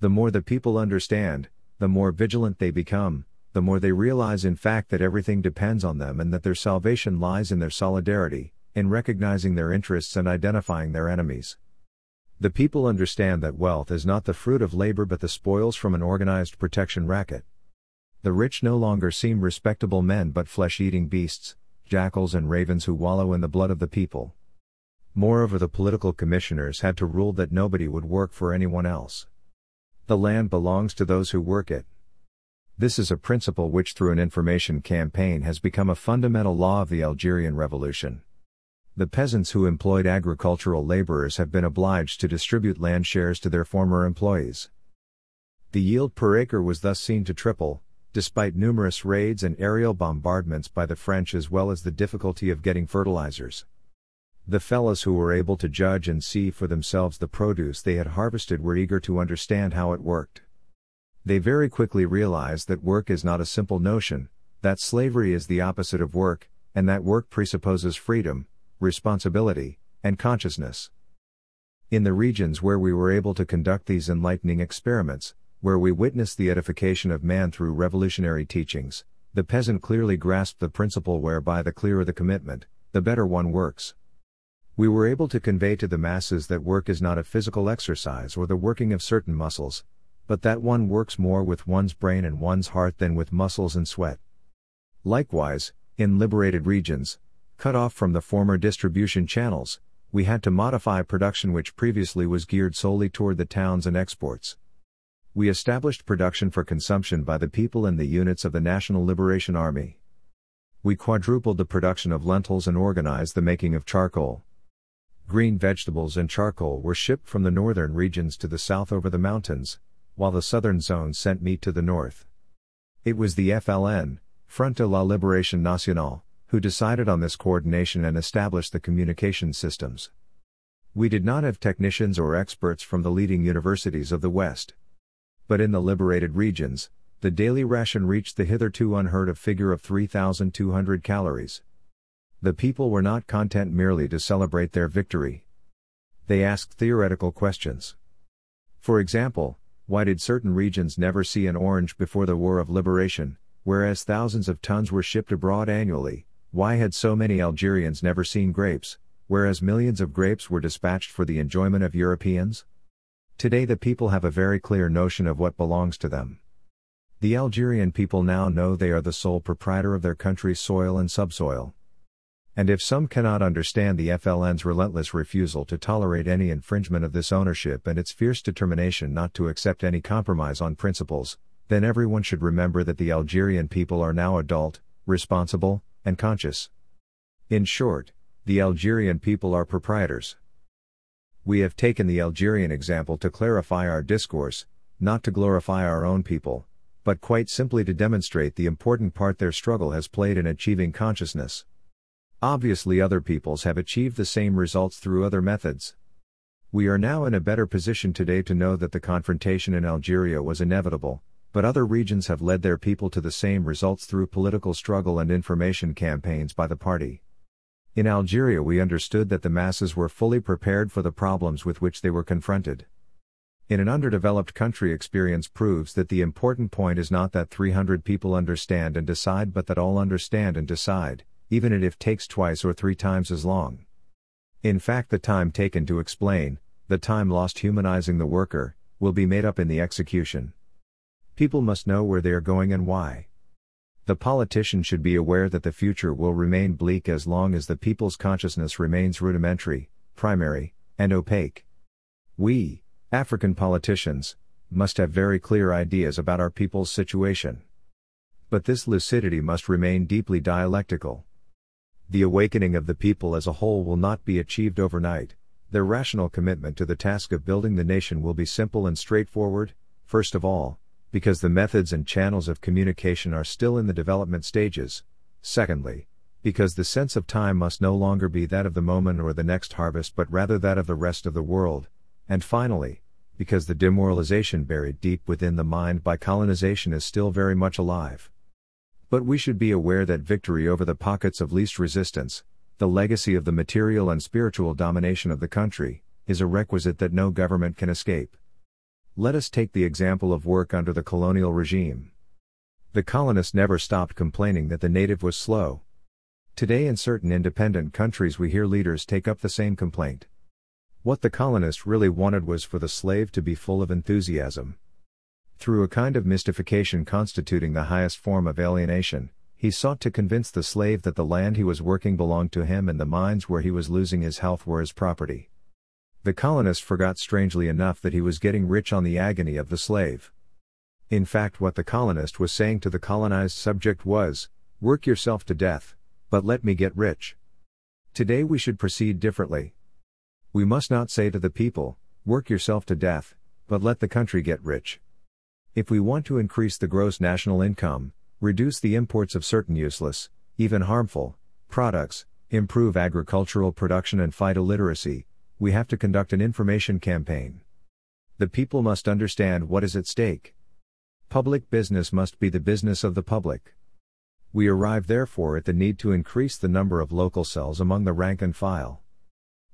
The more the people understand, the more vigilant they become, the more they realize in fact that everything depends on them and that their salvation lies in their solidarity, in recognizing their interests and identifying their enemies. The people understand that wealth is not the fruit of labor but the spoils from an organized protection racket. The rich no longer seem respectable men but flesh eating beasts, jackals and ravens who wallow in the blood of the people. Moreover, the political commissioners had to rule that nobody would work for anyone else. The land belongs to those who work it. This is a principle which, through an information campaign, has become a fundamental law of the Algerian Revolution. The peasants who employed agricultural laborers have been obliged to distribute land shares to their former employees. The yield per acre was thus seen to triple, despite numerous raids and aerial bombardments by the French as well as the difficulty of getting fertilizers. The fellows who were able to judge and see for themselves the produce they had harvested were eager to understand how it worked. They very quickly realized that work is not a simple notion, that slavery is the opposite of work, and that work presupposes freedom, responsibility, and consciousness. In the regions where we were able to conduct these enlightening experiments, where we witnessed the edification of man through revolutionary teachings, the peasant clearly grasped the principle whereby the clearer the commitment, the better one works. We were able to convey to the masses that work is not a physical exercise or the working of certain muscles, but that one works more with one's brain and one's heart than with muscles and sweat. Likewise, in liberated regions, cut off from the former distribution channels, we had to modify production which previously was geared solely toward the towns and exports. We established production for consumption by the people in the units of the National Liberation Army. We quadrupled the production of lentils and organized the making of charcoal. Green vegetables and charcoal were shipped from the northern regions to the south over the mountains, while the southern zone sent meat to the north. It was the FLN, Front de la Libération Nationale, who decided on this coordination and established the communication systems. We did not have technicians or experts from the leading universities of the West. But in the liberated regions, the daily ration reached the hitherto unheard of figure of 3,200 calories. The people were not content merely to celebrate their victory. They asked theoretical questions. For example, why did certain regions never see an orange before the War of Liberation, whereas thousands of tons were shipped abroad annually? Why had so many Algerians never seen grapes, whereas millions of grapes were dispatched for the enjoyment of Europeans? Today, the people have a very clear notion of what belongs to them. The Algerian people now know they are the sole proprietor of their country's soil and subsoil. And if some cannot understand the FLN's relentless refusal to tolerate any infringement of this ownership and its fierce determination not to accept any compromise on principles, then everyone should remember that the Algerian people are now adult, responsible, and conscious. In short, the Algerian people are proprietors. We have taken the Algerian example to clarify our discourse, not to glorify our own people, but quite simply to demonstrate the important part their struggle has played in achieving consciousness. Obviously, other peoples have achieved the same results through other methods. We are now in a better position today to know that the confrontation in Algeria was inevitable, but other regions have led their people to the same results through political struggle and information campaigns by the party. In Algeria, we understood that the masses were fully prepared for the problems with which they were confronted. In an underdeveloped country, experience proves that the important point is not that 300 people understand and decide, but that all understand and decide, even if it takes twice or three times as long. In fact, the time taken to explain, the time lost humanizing the worker, will be made up in the execution. People must know where they are going and why. The politician should be aware that the future will remain bleak as long as the people's consciousness remains rudimentary, primary, and opaque. We, African politicians, must have very clear ideas about our people's situation. But this lucidity must remain deeply dialectical. The awakening of the people as a whole will not be achieved overnight. Their rational commitment to the task of building the nation will be simple and straightforward, first of all, because the methods and channels of communication are still in the development stages, secondly, because the sense of time must no longer be that of the moment or the next harvest but rather that of the rest of the world, and finally, because the demoralization buried deep within the mind by colonization is still very much alive. But we should be aware that victory over the pockets of least resistance, the legacy of the material and spiritual domination of the country, is a requisite that no government can escape. Let us take the example of work under the colonial regime. The colonists never stopped complaining that the native was slow. Today, in certain independent countries, we hear leaders take up the same complaint. What the colonists really wanted was for the slave to be full of enthusiasm, through a kind of mystification constituting the highest form of alienation, he sought to convince the slave that the land he was working belonged to him and the mines where he was losing his health were his property. The colonist forgot strangely enough that he was getting rich on the agony of the slave. In fact, what the colonist was saying to the colonized subject was work yourself to death, but let me get rich. Today we should proceed differently. We must not say to the people, work yourself to death, but let the country get rich. If we want to increase the gross national income, reduce the imports of certain useless, even harmful, products, improve agricultural production and fight illiteracy, we have to conduct an information campaign. The people must understand what is at stake. Public business must be the business of the public. We arrive therefore at the need to increase the number of local cells among the rank and file.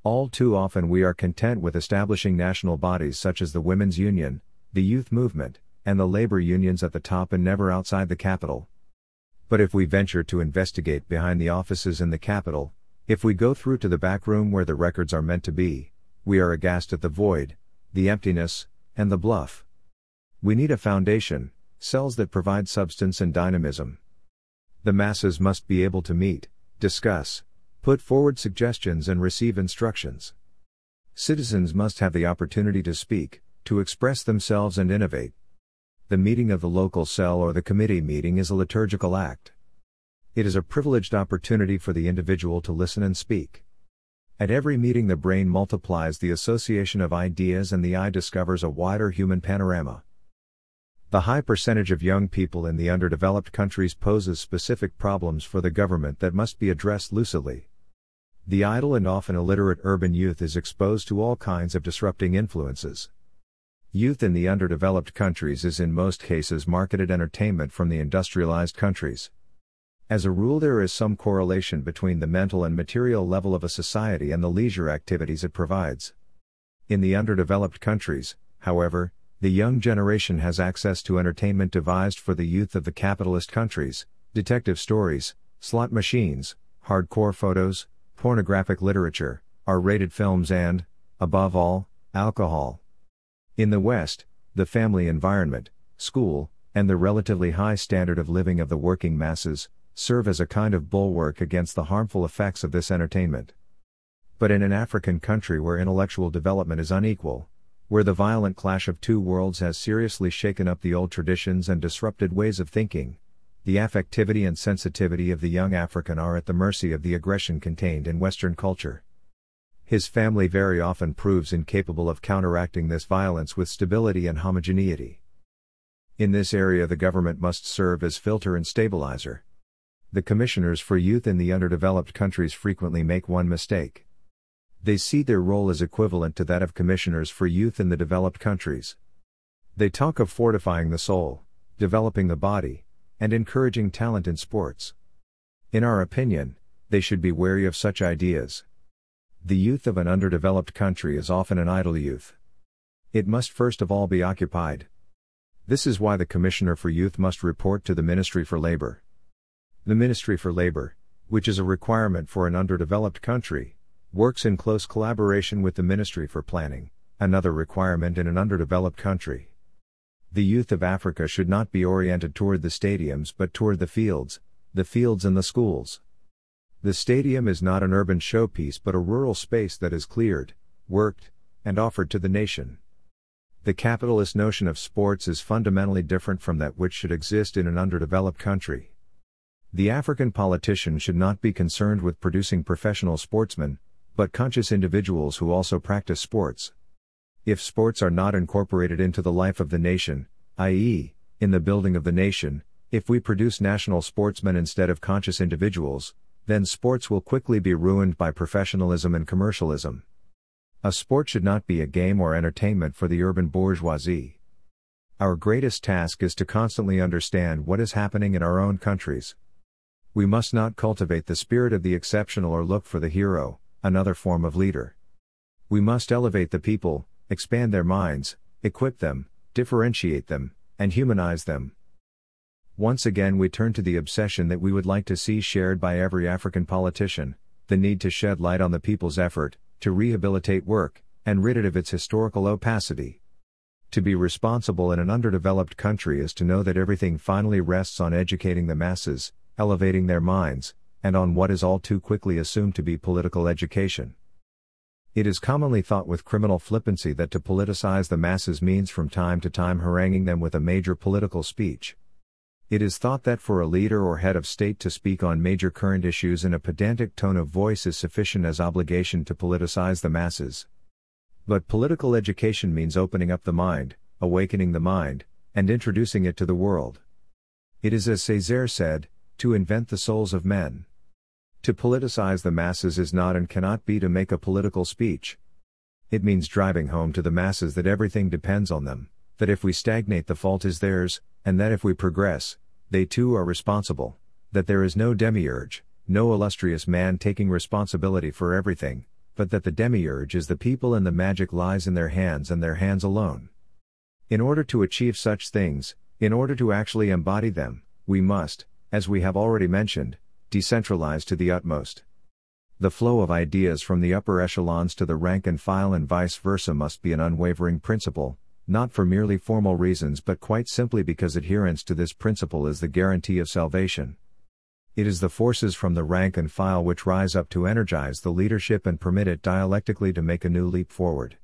All too often we are content with establishing national bodies such as the Women's Union, the Youth Movement, and the labor unions at the top and never outside the capital. But if we venture to investigate behind the offices in the capital, if we go through to the back room where the records are meant to be, we are aghast at the void, the emptiness, and the bluff. We need a foundation, cells that provide substance and dynamism. The masses must be able to meet, discuss, Put forward suggestions and receive instructions. Citizens must have the opportunity to speak, to express themselves and innovate. The meeting of the local cell or the committee meeting is a liturgical act. It is a privileged opportunity for the individual to listen and speak. At every meeting, the brain multiplies the association of ideas and the eye discovers a wider human panorama. The high percentage of young people in the underdeveloped countries poses specific problems for the government that must be addressed lucidly. The idle and often illiterate urban youth is exposed to all kinds of disrupting influences. Youth in the underdeveloped countries is in most cases marketed entertainment from the industrialized countries. As a rule, there is some correlation between the mental and material level of a society and the leisure activities it provides. In the underdeveloped countries, however, the young generation has access to entertainment devised for the youth of the capitalist countries detective stories, slot machines, hardcore photos, pornographic literature, R rated films, and, above all, alcohol. In the West, the family environment, school, and the relatively high standard of living of the working masses serve as a kind of bulwark against the harmful effects of this entertainment. But in an African country where intellectual development is unequal, where the violent clash of two worlds has seriously shaken up the old traditions and disrupted ways of thinking, the affectivity and sensitivity of the young African are at the mercy of the aggression contained in Western culture. His family very often proves incapable of counteracting this violence with stability and homogeneity. In this area, the government must serve as filter and stabilizer. The commissioners for youth in the underdeveloped countries frequently make one mistake. They see their role as equivalent to that of commissioners for youth in the developed countries. They talk of fortifying the soul, developing the body, and encouraging talent in sports. In our opinion, they should be wary of such ideas. The youth of an underdeveloped country is often an idle youth. It must first of all be occupied. This is why the Commissioner for Youth must report to the Ministry for Labor. The Ministry for Labor, which is a requirement for an underdeveloped country, works in close collaboration with the Ministry for Planning, another requirement in an underdeveloped country. The youth of Africa should not be oriented toward the stadiums but toward the fields, the fields and the schools. The stadium is not an urban showpiece but a rural space that is cleared, worked, and offered to the nation. The capitalist notion of sports is fundamentally different from that which should exist in an underdeveloped country. The African politician should not be concerned with producing professional sportsmen, but conscious individuals who also practice sports. If sports are not incorporated into the life of the nation, i.e., in the building of the nation, if we produce national sportsmen instead of conscious individuals, then sports will quickly be ruined by professionalism and commercialism. A sport should not be a game or entertainment for the urban bourgeoisie. Our greatest task is to constantly understand what is happening in our own countries. We must not cultivate the spirit of the exceptional or look for the hero, another form of leader. We must elevate the people, expand their minds, equip them, differentiate them, and humanize them. Once again, we turn to the obsession that we would like to see shared by every African politician the need to shed light on the people's effort to rehabilitate work and rid it of its historical opacity. To be responsible in an underdeveloped country is to know that everything finally rests on educating the masses, elevating their minds, and on what is all too quickly assumed to be political education. It is commonly thought with criminal flippancy that to politicize the masses means from time to time haranguing them with a major political speech. It is thought that for a leader or head of state to speak on major current issues in a pedantic tone of voice is sufficient as obligation to politicize the masses. But political education means opening up the mind, awakening the mind, and introducing it to the world. It is as Césaire said, to invent the souls of men. To politicize the masses is not and cannot be to make a political speech. It means driving home to the masses that everything depends on them, that if we stagnate the fault is theirs, and that if we progress, they too are responsible, that there is no demiurge, no illustrious man taking responsibility for everything, but that the demiurge is the people and the magic lies in their hands and their hands alone. In order to achieve such things, in order to actually embody them, we must, as we have already mentioned, decentralize to the utmost. The flow of ideas from the upper echelons to the rank and file and vice versa must be an unwavering principle, not for merely formal reasons but quite simply because adherence to this principle is the guarantee of salvation. It is the forces from the rank and file which rise up to energize the leadership and permit it dialectically to make a new leap forward.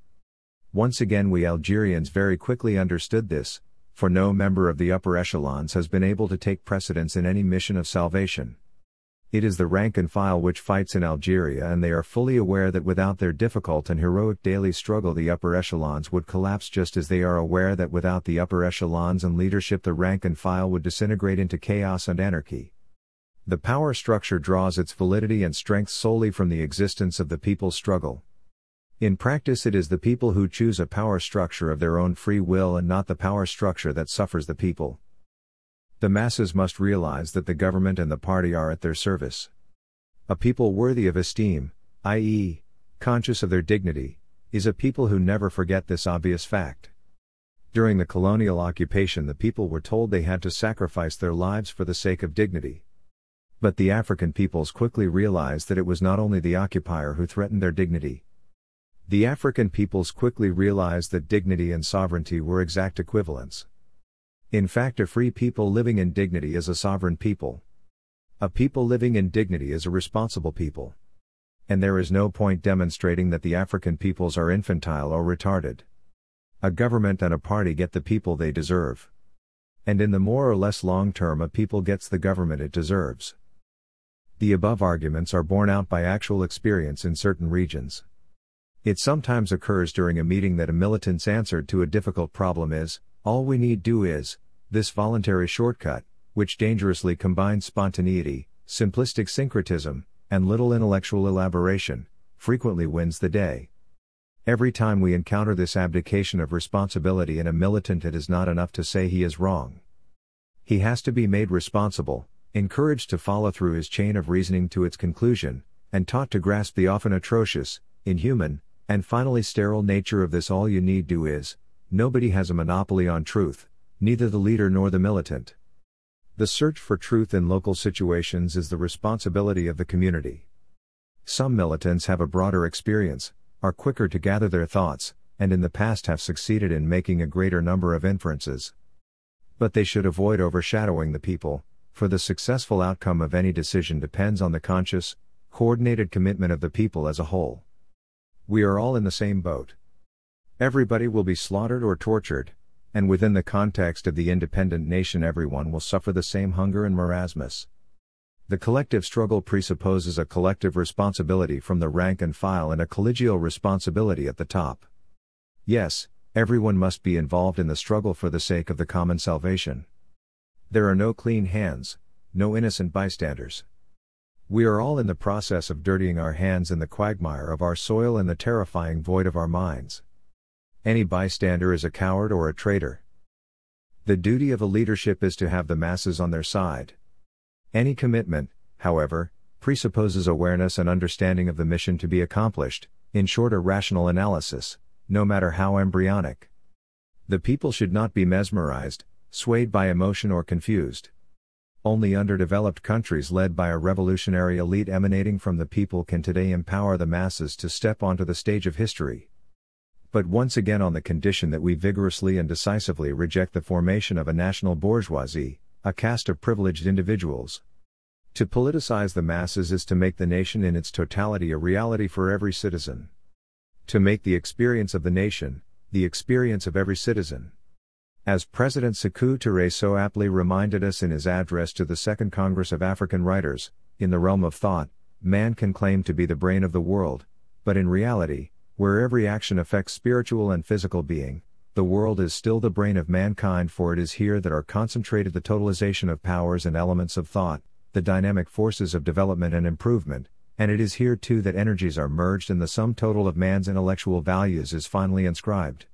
Once again, we Algerians very quickly understood this, for no member of the upper echelons has been able to take precedence in any mission of salvation. It is the rank and file which fights in Algeria, and they are fully aware that without their difficult and heroic daily struggle, the upper echelons would collapse, just as they are aware that without the upper echelons and leadership, the rank and file would disintegrate into chaos and anarchy. The power structure draws its validity and strength solely from the existence of the people's struggle. In practice, it is the people who choose a power structure of their own free will and not the power structure that suffers the people. The masses must realize that the government and the party are at their service. A people worthy of esteem, i.e., conscious of their dignity, is a people who never forget this obvious fact. During the colonial occupation, the people were told they had to sacrifice their lives for the sake of dignity. But the African peoples quickly realized that it was not only the occupier who threatened their dignity. The African peoples quickly realized that dignity and sovereignty were exact equivalents. In fact, a free people living in dignity is a sovereign people. A people living in dignity is a responsible people. And there is no point demonstrating that the African peoples are infantile or retarded. A government and a party get the people they deserve. And in the more or less long term, a people gets the government it deserves. The above arguments are borne out by actual experience in certain regions. It sometimes occurs during a meeting that a militant's answer to a difficult problem is, all we need do is, this voluntary shortcut, which dangerously combines spontaneity, simplistic syncretism, and little intellectual elaboration, frequently wins the day. Every time we encounter this abdication of responsibility in a militant, it is not enough to say he is wrong. He has to be made responsible, encouraged to follow through his chain of reasoning to its conclusion, and taught to grasp the often atrocious, inhuman, and finally sterile nature of this. All you need do is Nobody has a monopoly on truth, neither the leader nor the militant. The search for truth in local situations is the responsibility of the community. Some militants have a broader experience, are quicker to gather their thoughts, and in the past have succeeded in making a greater number of inferences. But they should avoid overshadowing the people, for the successful outcome of any decision depends on the conscious, coordinated commitment of the people as a whole. We are all in the same boat. Everybody will be slaughtered or tortured, and within the context of the independent nation, everyone will suffer the same hunger and marasmus. The collective struggle presupposes a collective responsibility from the rank and file and a collegial responsibility at the top. Yes, everyone must be involved in the struggle for the sake of the common salvation. There are no clean hands, no innocent bystanders. We are all in the process of dirtying our hands in the quagmire of our soil and the terrifying void of our minds. Any bystander is a coward or a traitor. The duty of a leadership is to have the masses on their side. Any commitment, however, presupposes awareness and understanding of the mission to be accomplished, in short, a rational analysis, no matter how embryonic. The people should not be mesmerized, swayed by emotion, or confused. Only underdeveloped countries led by a revolutionary elite emanating from the people can today empower the masses to step onto the stage of history but once again on the condition that we vigorously and decisively reject the formation of a national bourgeoisie, a caste of privileged individuals. To politicize the masses is to make the nation in its totality a reality for every citizen. To make the experience of the nation, the experience of every citizen. As President Sekou Touré so aptly reminded us in his address to the Second Congress of African Writers, in the realm of thought, man can claim to be the brain of the world, but in reality, where every action affects spiritual and physical being, the world is still the brain of mankind, for it is here that are concentrated the totalization of powers and elements of thought, the dynamic forces of development and improvement, and it is here too that energies are merged and the sum total of man's intellectual values is finally inscribed.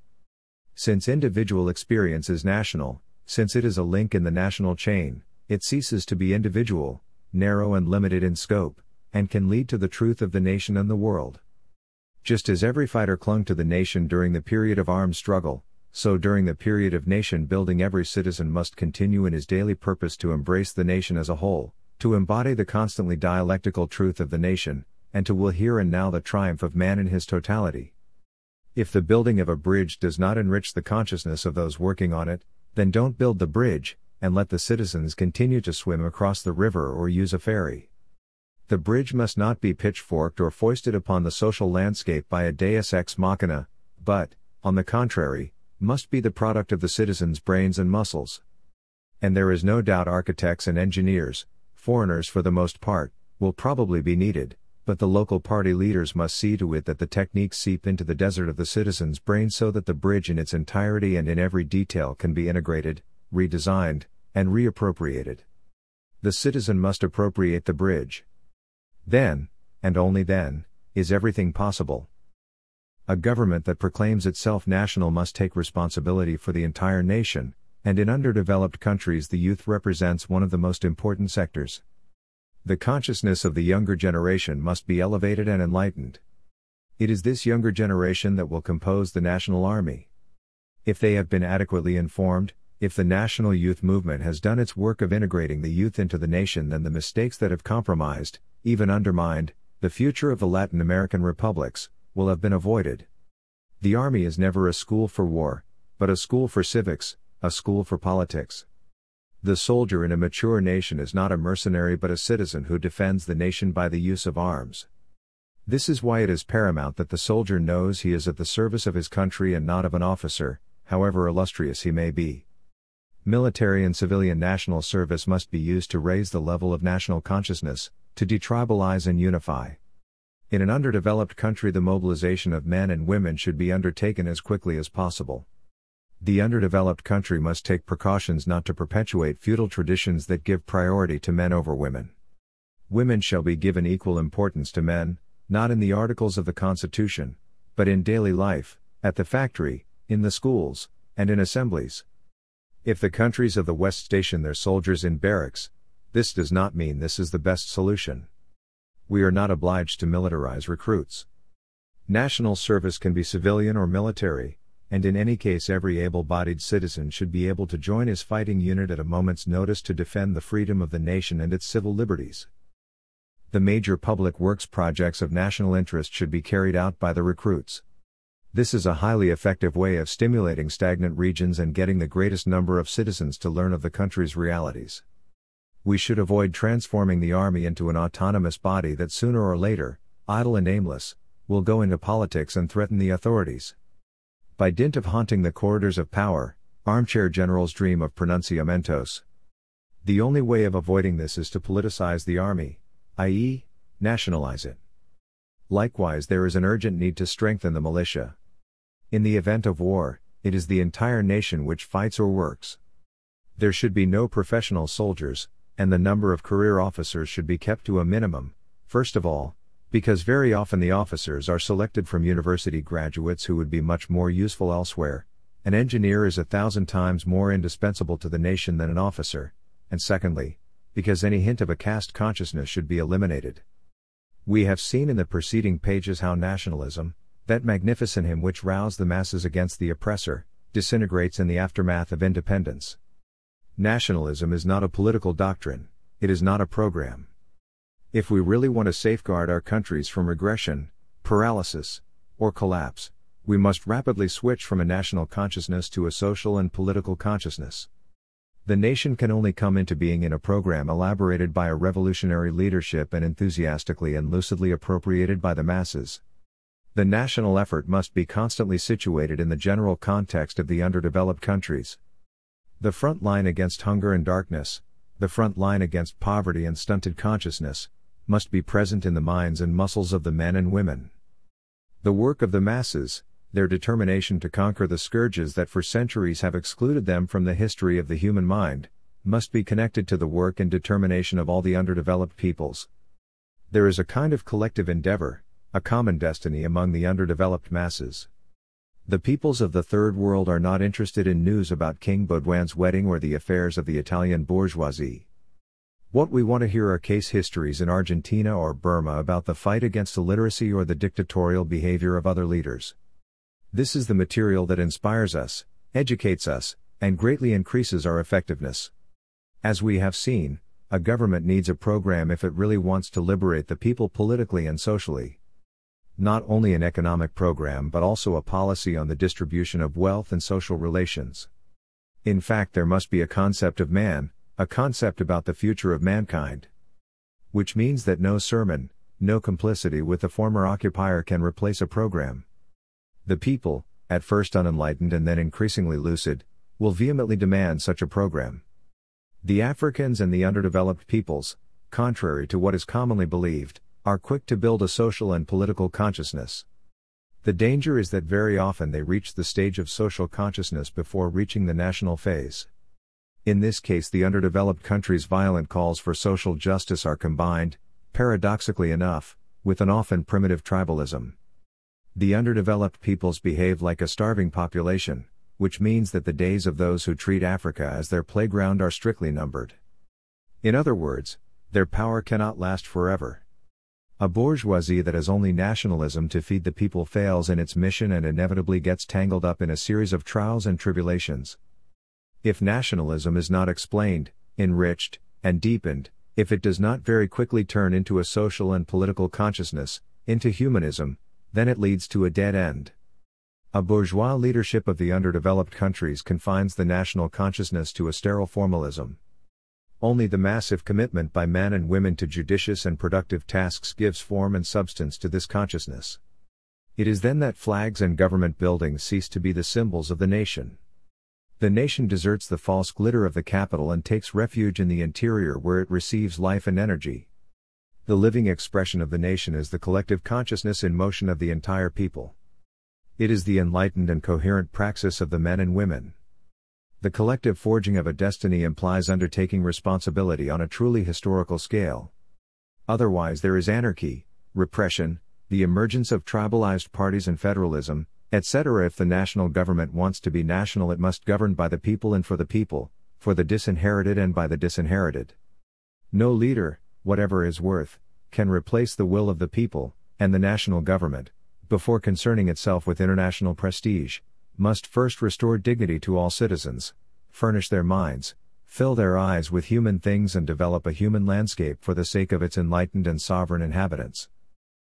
Since individual experience is national, since it is a link in the national chain, it ceases to be individual, narrow and limited in scope, and can lead to the truth of the nation and the world. Just as every fighter clung to the nation during the period of armed struggle, so during the period of nation building every citizen must continue in his daily purpose to embrace the nation as a whole, to embody the constantly dialectical truth of the nation, and to will here and now the triumph of man in his totality. If the building of a bridge does not enrich the consciousness of those working on it, then don't build the bridge, and let the citizens continue to swim across the river or use a ferry. The bridge must not be pitchforked or foisted upon the social landscape by a deus ex machina, but, on the contrary, must be the product of the citizens' brains and muscles. And there is no doubt architects and engineers, foreigners for the most part, will probably be needed, but the local party leaders must see to it that the techniques seep into the desert of the citizens' brain so that the bridge in its entirety and in every detail can be integrated, redesigned, and reappropriated. The citizen must appropriate the bridge. Then, and only then, is everything possible. A government that proclaims itself national must take responsibility for the entire nation, and in underdeveloped countries the youth represents one of the most important sectors. The consciousness of the younger generation must be elevated and enlightened. It is this younger generation that will compose the national army. If they have been adequately informed, if the national youth movement has done its work of integrating the youth into the nation, then the mistakes that have compromised, even undermined, the future of the Latin American republics, will have been avoided. The army is never a school for war, but a school for civics, a school for politics. The soldier in a mature nation is not a mercenary but a citizen who defends the nation by the use of arms. This is why it is paramount that the soldier knows he is at the service of his country and not of an officer, however illustrious he may be. Military and civilian national service must be used to raise the level of national consciousness, to detribalize and unify. In an underdeveloped country, the mobilization of men and women should be undertaken as quickly as possible. The underdeveloped country must take precautions not to perpetuate feudal traditions that give priority to men over women. Women shall be given equal importance to men, not in the articles of the Constitution, but in daily life, at the factory, in the schools, and in assemblies. If the countries of the West station their soldiers in barracks, this does not mean this is the best solution. We are not obliged to militarize recruits. National service can be civilian or military, and in any case, every able bodied citizen should be able to join his fighting unit at a moment's notice to defend the freedom of the nation and its civil liberties. The major public works projects of national interest should be carried out by the recruits. This is a highly effective way of stimulating stagnant regions and getting the greatest number of citizens to learn of the country's realities. We should avoid transforming the army into an autonomous body that sooner or later, idle and aimless, will go into politics and threaten the authorities. By dint of haunting the corridors of power, armchair generals dream of pronunciamentos. The only way of avoiding this is to politicize the army, i.e., nationalize it. Likewise, there is an urgent need to strengthen the militia. In the event of war, it is the entire nation which fights or works. There should be no professional soldiers, and the number of career officers should be kept to a minimum, first of all, because very often the officers are selected from university graduates who would be much more useful elsewhere. An engineer is a thousand times more indispensable to the nation than an officer, and secondly, because any hint of a caste consciousness should be eliminated. We have seen in the preceding pages how nationalism, that magnificent hymn which roused the masses against the oppressor, disintegrates in the aftermath of independence. Nationalism is not a political doctrine, it is not a program. If we really want to safeguard our countries from regression, paralysis, or collapse, we must rapidly switch from a national consciousness to a social and political consciousness. The nation can only come into being in a program elaborated by a revolutionary leadership and enthusiastically and lucidly appropriated by the masses. The national effort must be constantly situated in the general context of the underdeveloped countries. The front line against hunger and darkness, the front line against poverty and stunted consciousness, must be present in the minds and muscles of the men and women. The work of the masses, their determination to conquer the scourges that for centuries have excluded them from the history of the human mind, must be connected to the work and determination of all the underdeveloped peoples. There is a kind of collective endeavor, a common destiny among the underdeveloped masses. The peoples of the Third World are not interested in news about King Baudouin's wedding or the affairs of the Italian bourgeoisie. What we want to hear are case histories in Argentina or Burma about the fight against illiteracy or the dictatorial behavior of other leaders. This is the material that inspires us, educates us, and greatly increases our effectiveness. As we have seen, a government needs a program if it really wants to liberate the people politically and socially not only an economic program but also a policy on the distribution of wealth and social relations. In fact, there must be a concept of man, a concept about the future of mankind. Which means that no sermon, no complicity with the former occupier can replace a program. The people, at first unenlightened and then increasingly lucid, will vehemently demand such a program. The Africans and the underdeveloped peoples, contrary to what is commonly believed, are quick to build a social and political consciousness. The danger is that very often they reach the stage of social consciousness before reaching the national phase. In this case, the underdeveloped countries' violent calls for social justice are combined, paradoxically enough, with an often primitive tribalism. The underdeveloped peoples behave like a starving population, which means that the days of those who treat Africa as their playground are strictly numbered. In other words, their power cannot last forever. A bourgeoisie that has only nationalism to feed the people fails in its mission and inevitably gets tangled up in a series of trials and tribulations. If nationalism is not explained, enriched, and deepened, if it does not very quickly turn into a social and political consciousness, into humanism, then it leads to a dead end. A bourgeois leadership of the underdeveloped countries confines the national consciousness to a sterile formalism. Only the massive commitment by men and women to judicious and productive tasks gives form and substance to this consciousness. It is then that flags and government buildings cease to be the symbols of the nation. The nation deserts the false glitter of the capital and takes refuge in the interior where it receives life and energy. The living expression of the nation is the collective consciousness in motion of the entire people. It is the enlightened and coherent praxis of the men and women. The collective forging of a destiny implies undertaking responsibility on a truly historical scale. Otherwise, there is anarchy, repression, the emergence of tribalized parties and federalism, etc. If the national government wants to be national, it must govern by the people and for the people, for the disinherited and by the disinherited. No leader, whatever his worth, can replace the will of the people, and the national government, before concerning itself with international prestige, must first restore dignity to all citizens, furnish their minds, fill their eyes with human things, and develop a human landscape for the sake of its enlightened and sovereign inhabitants.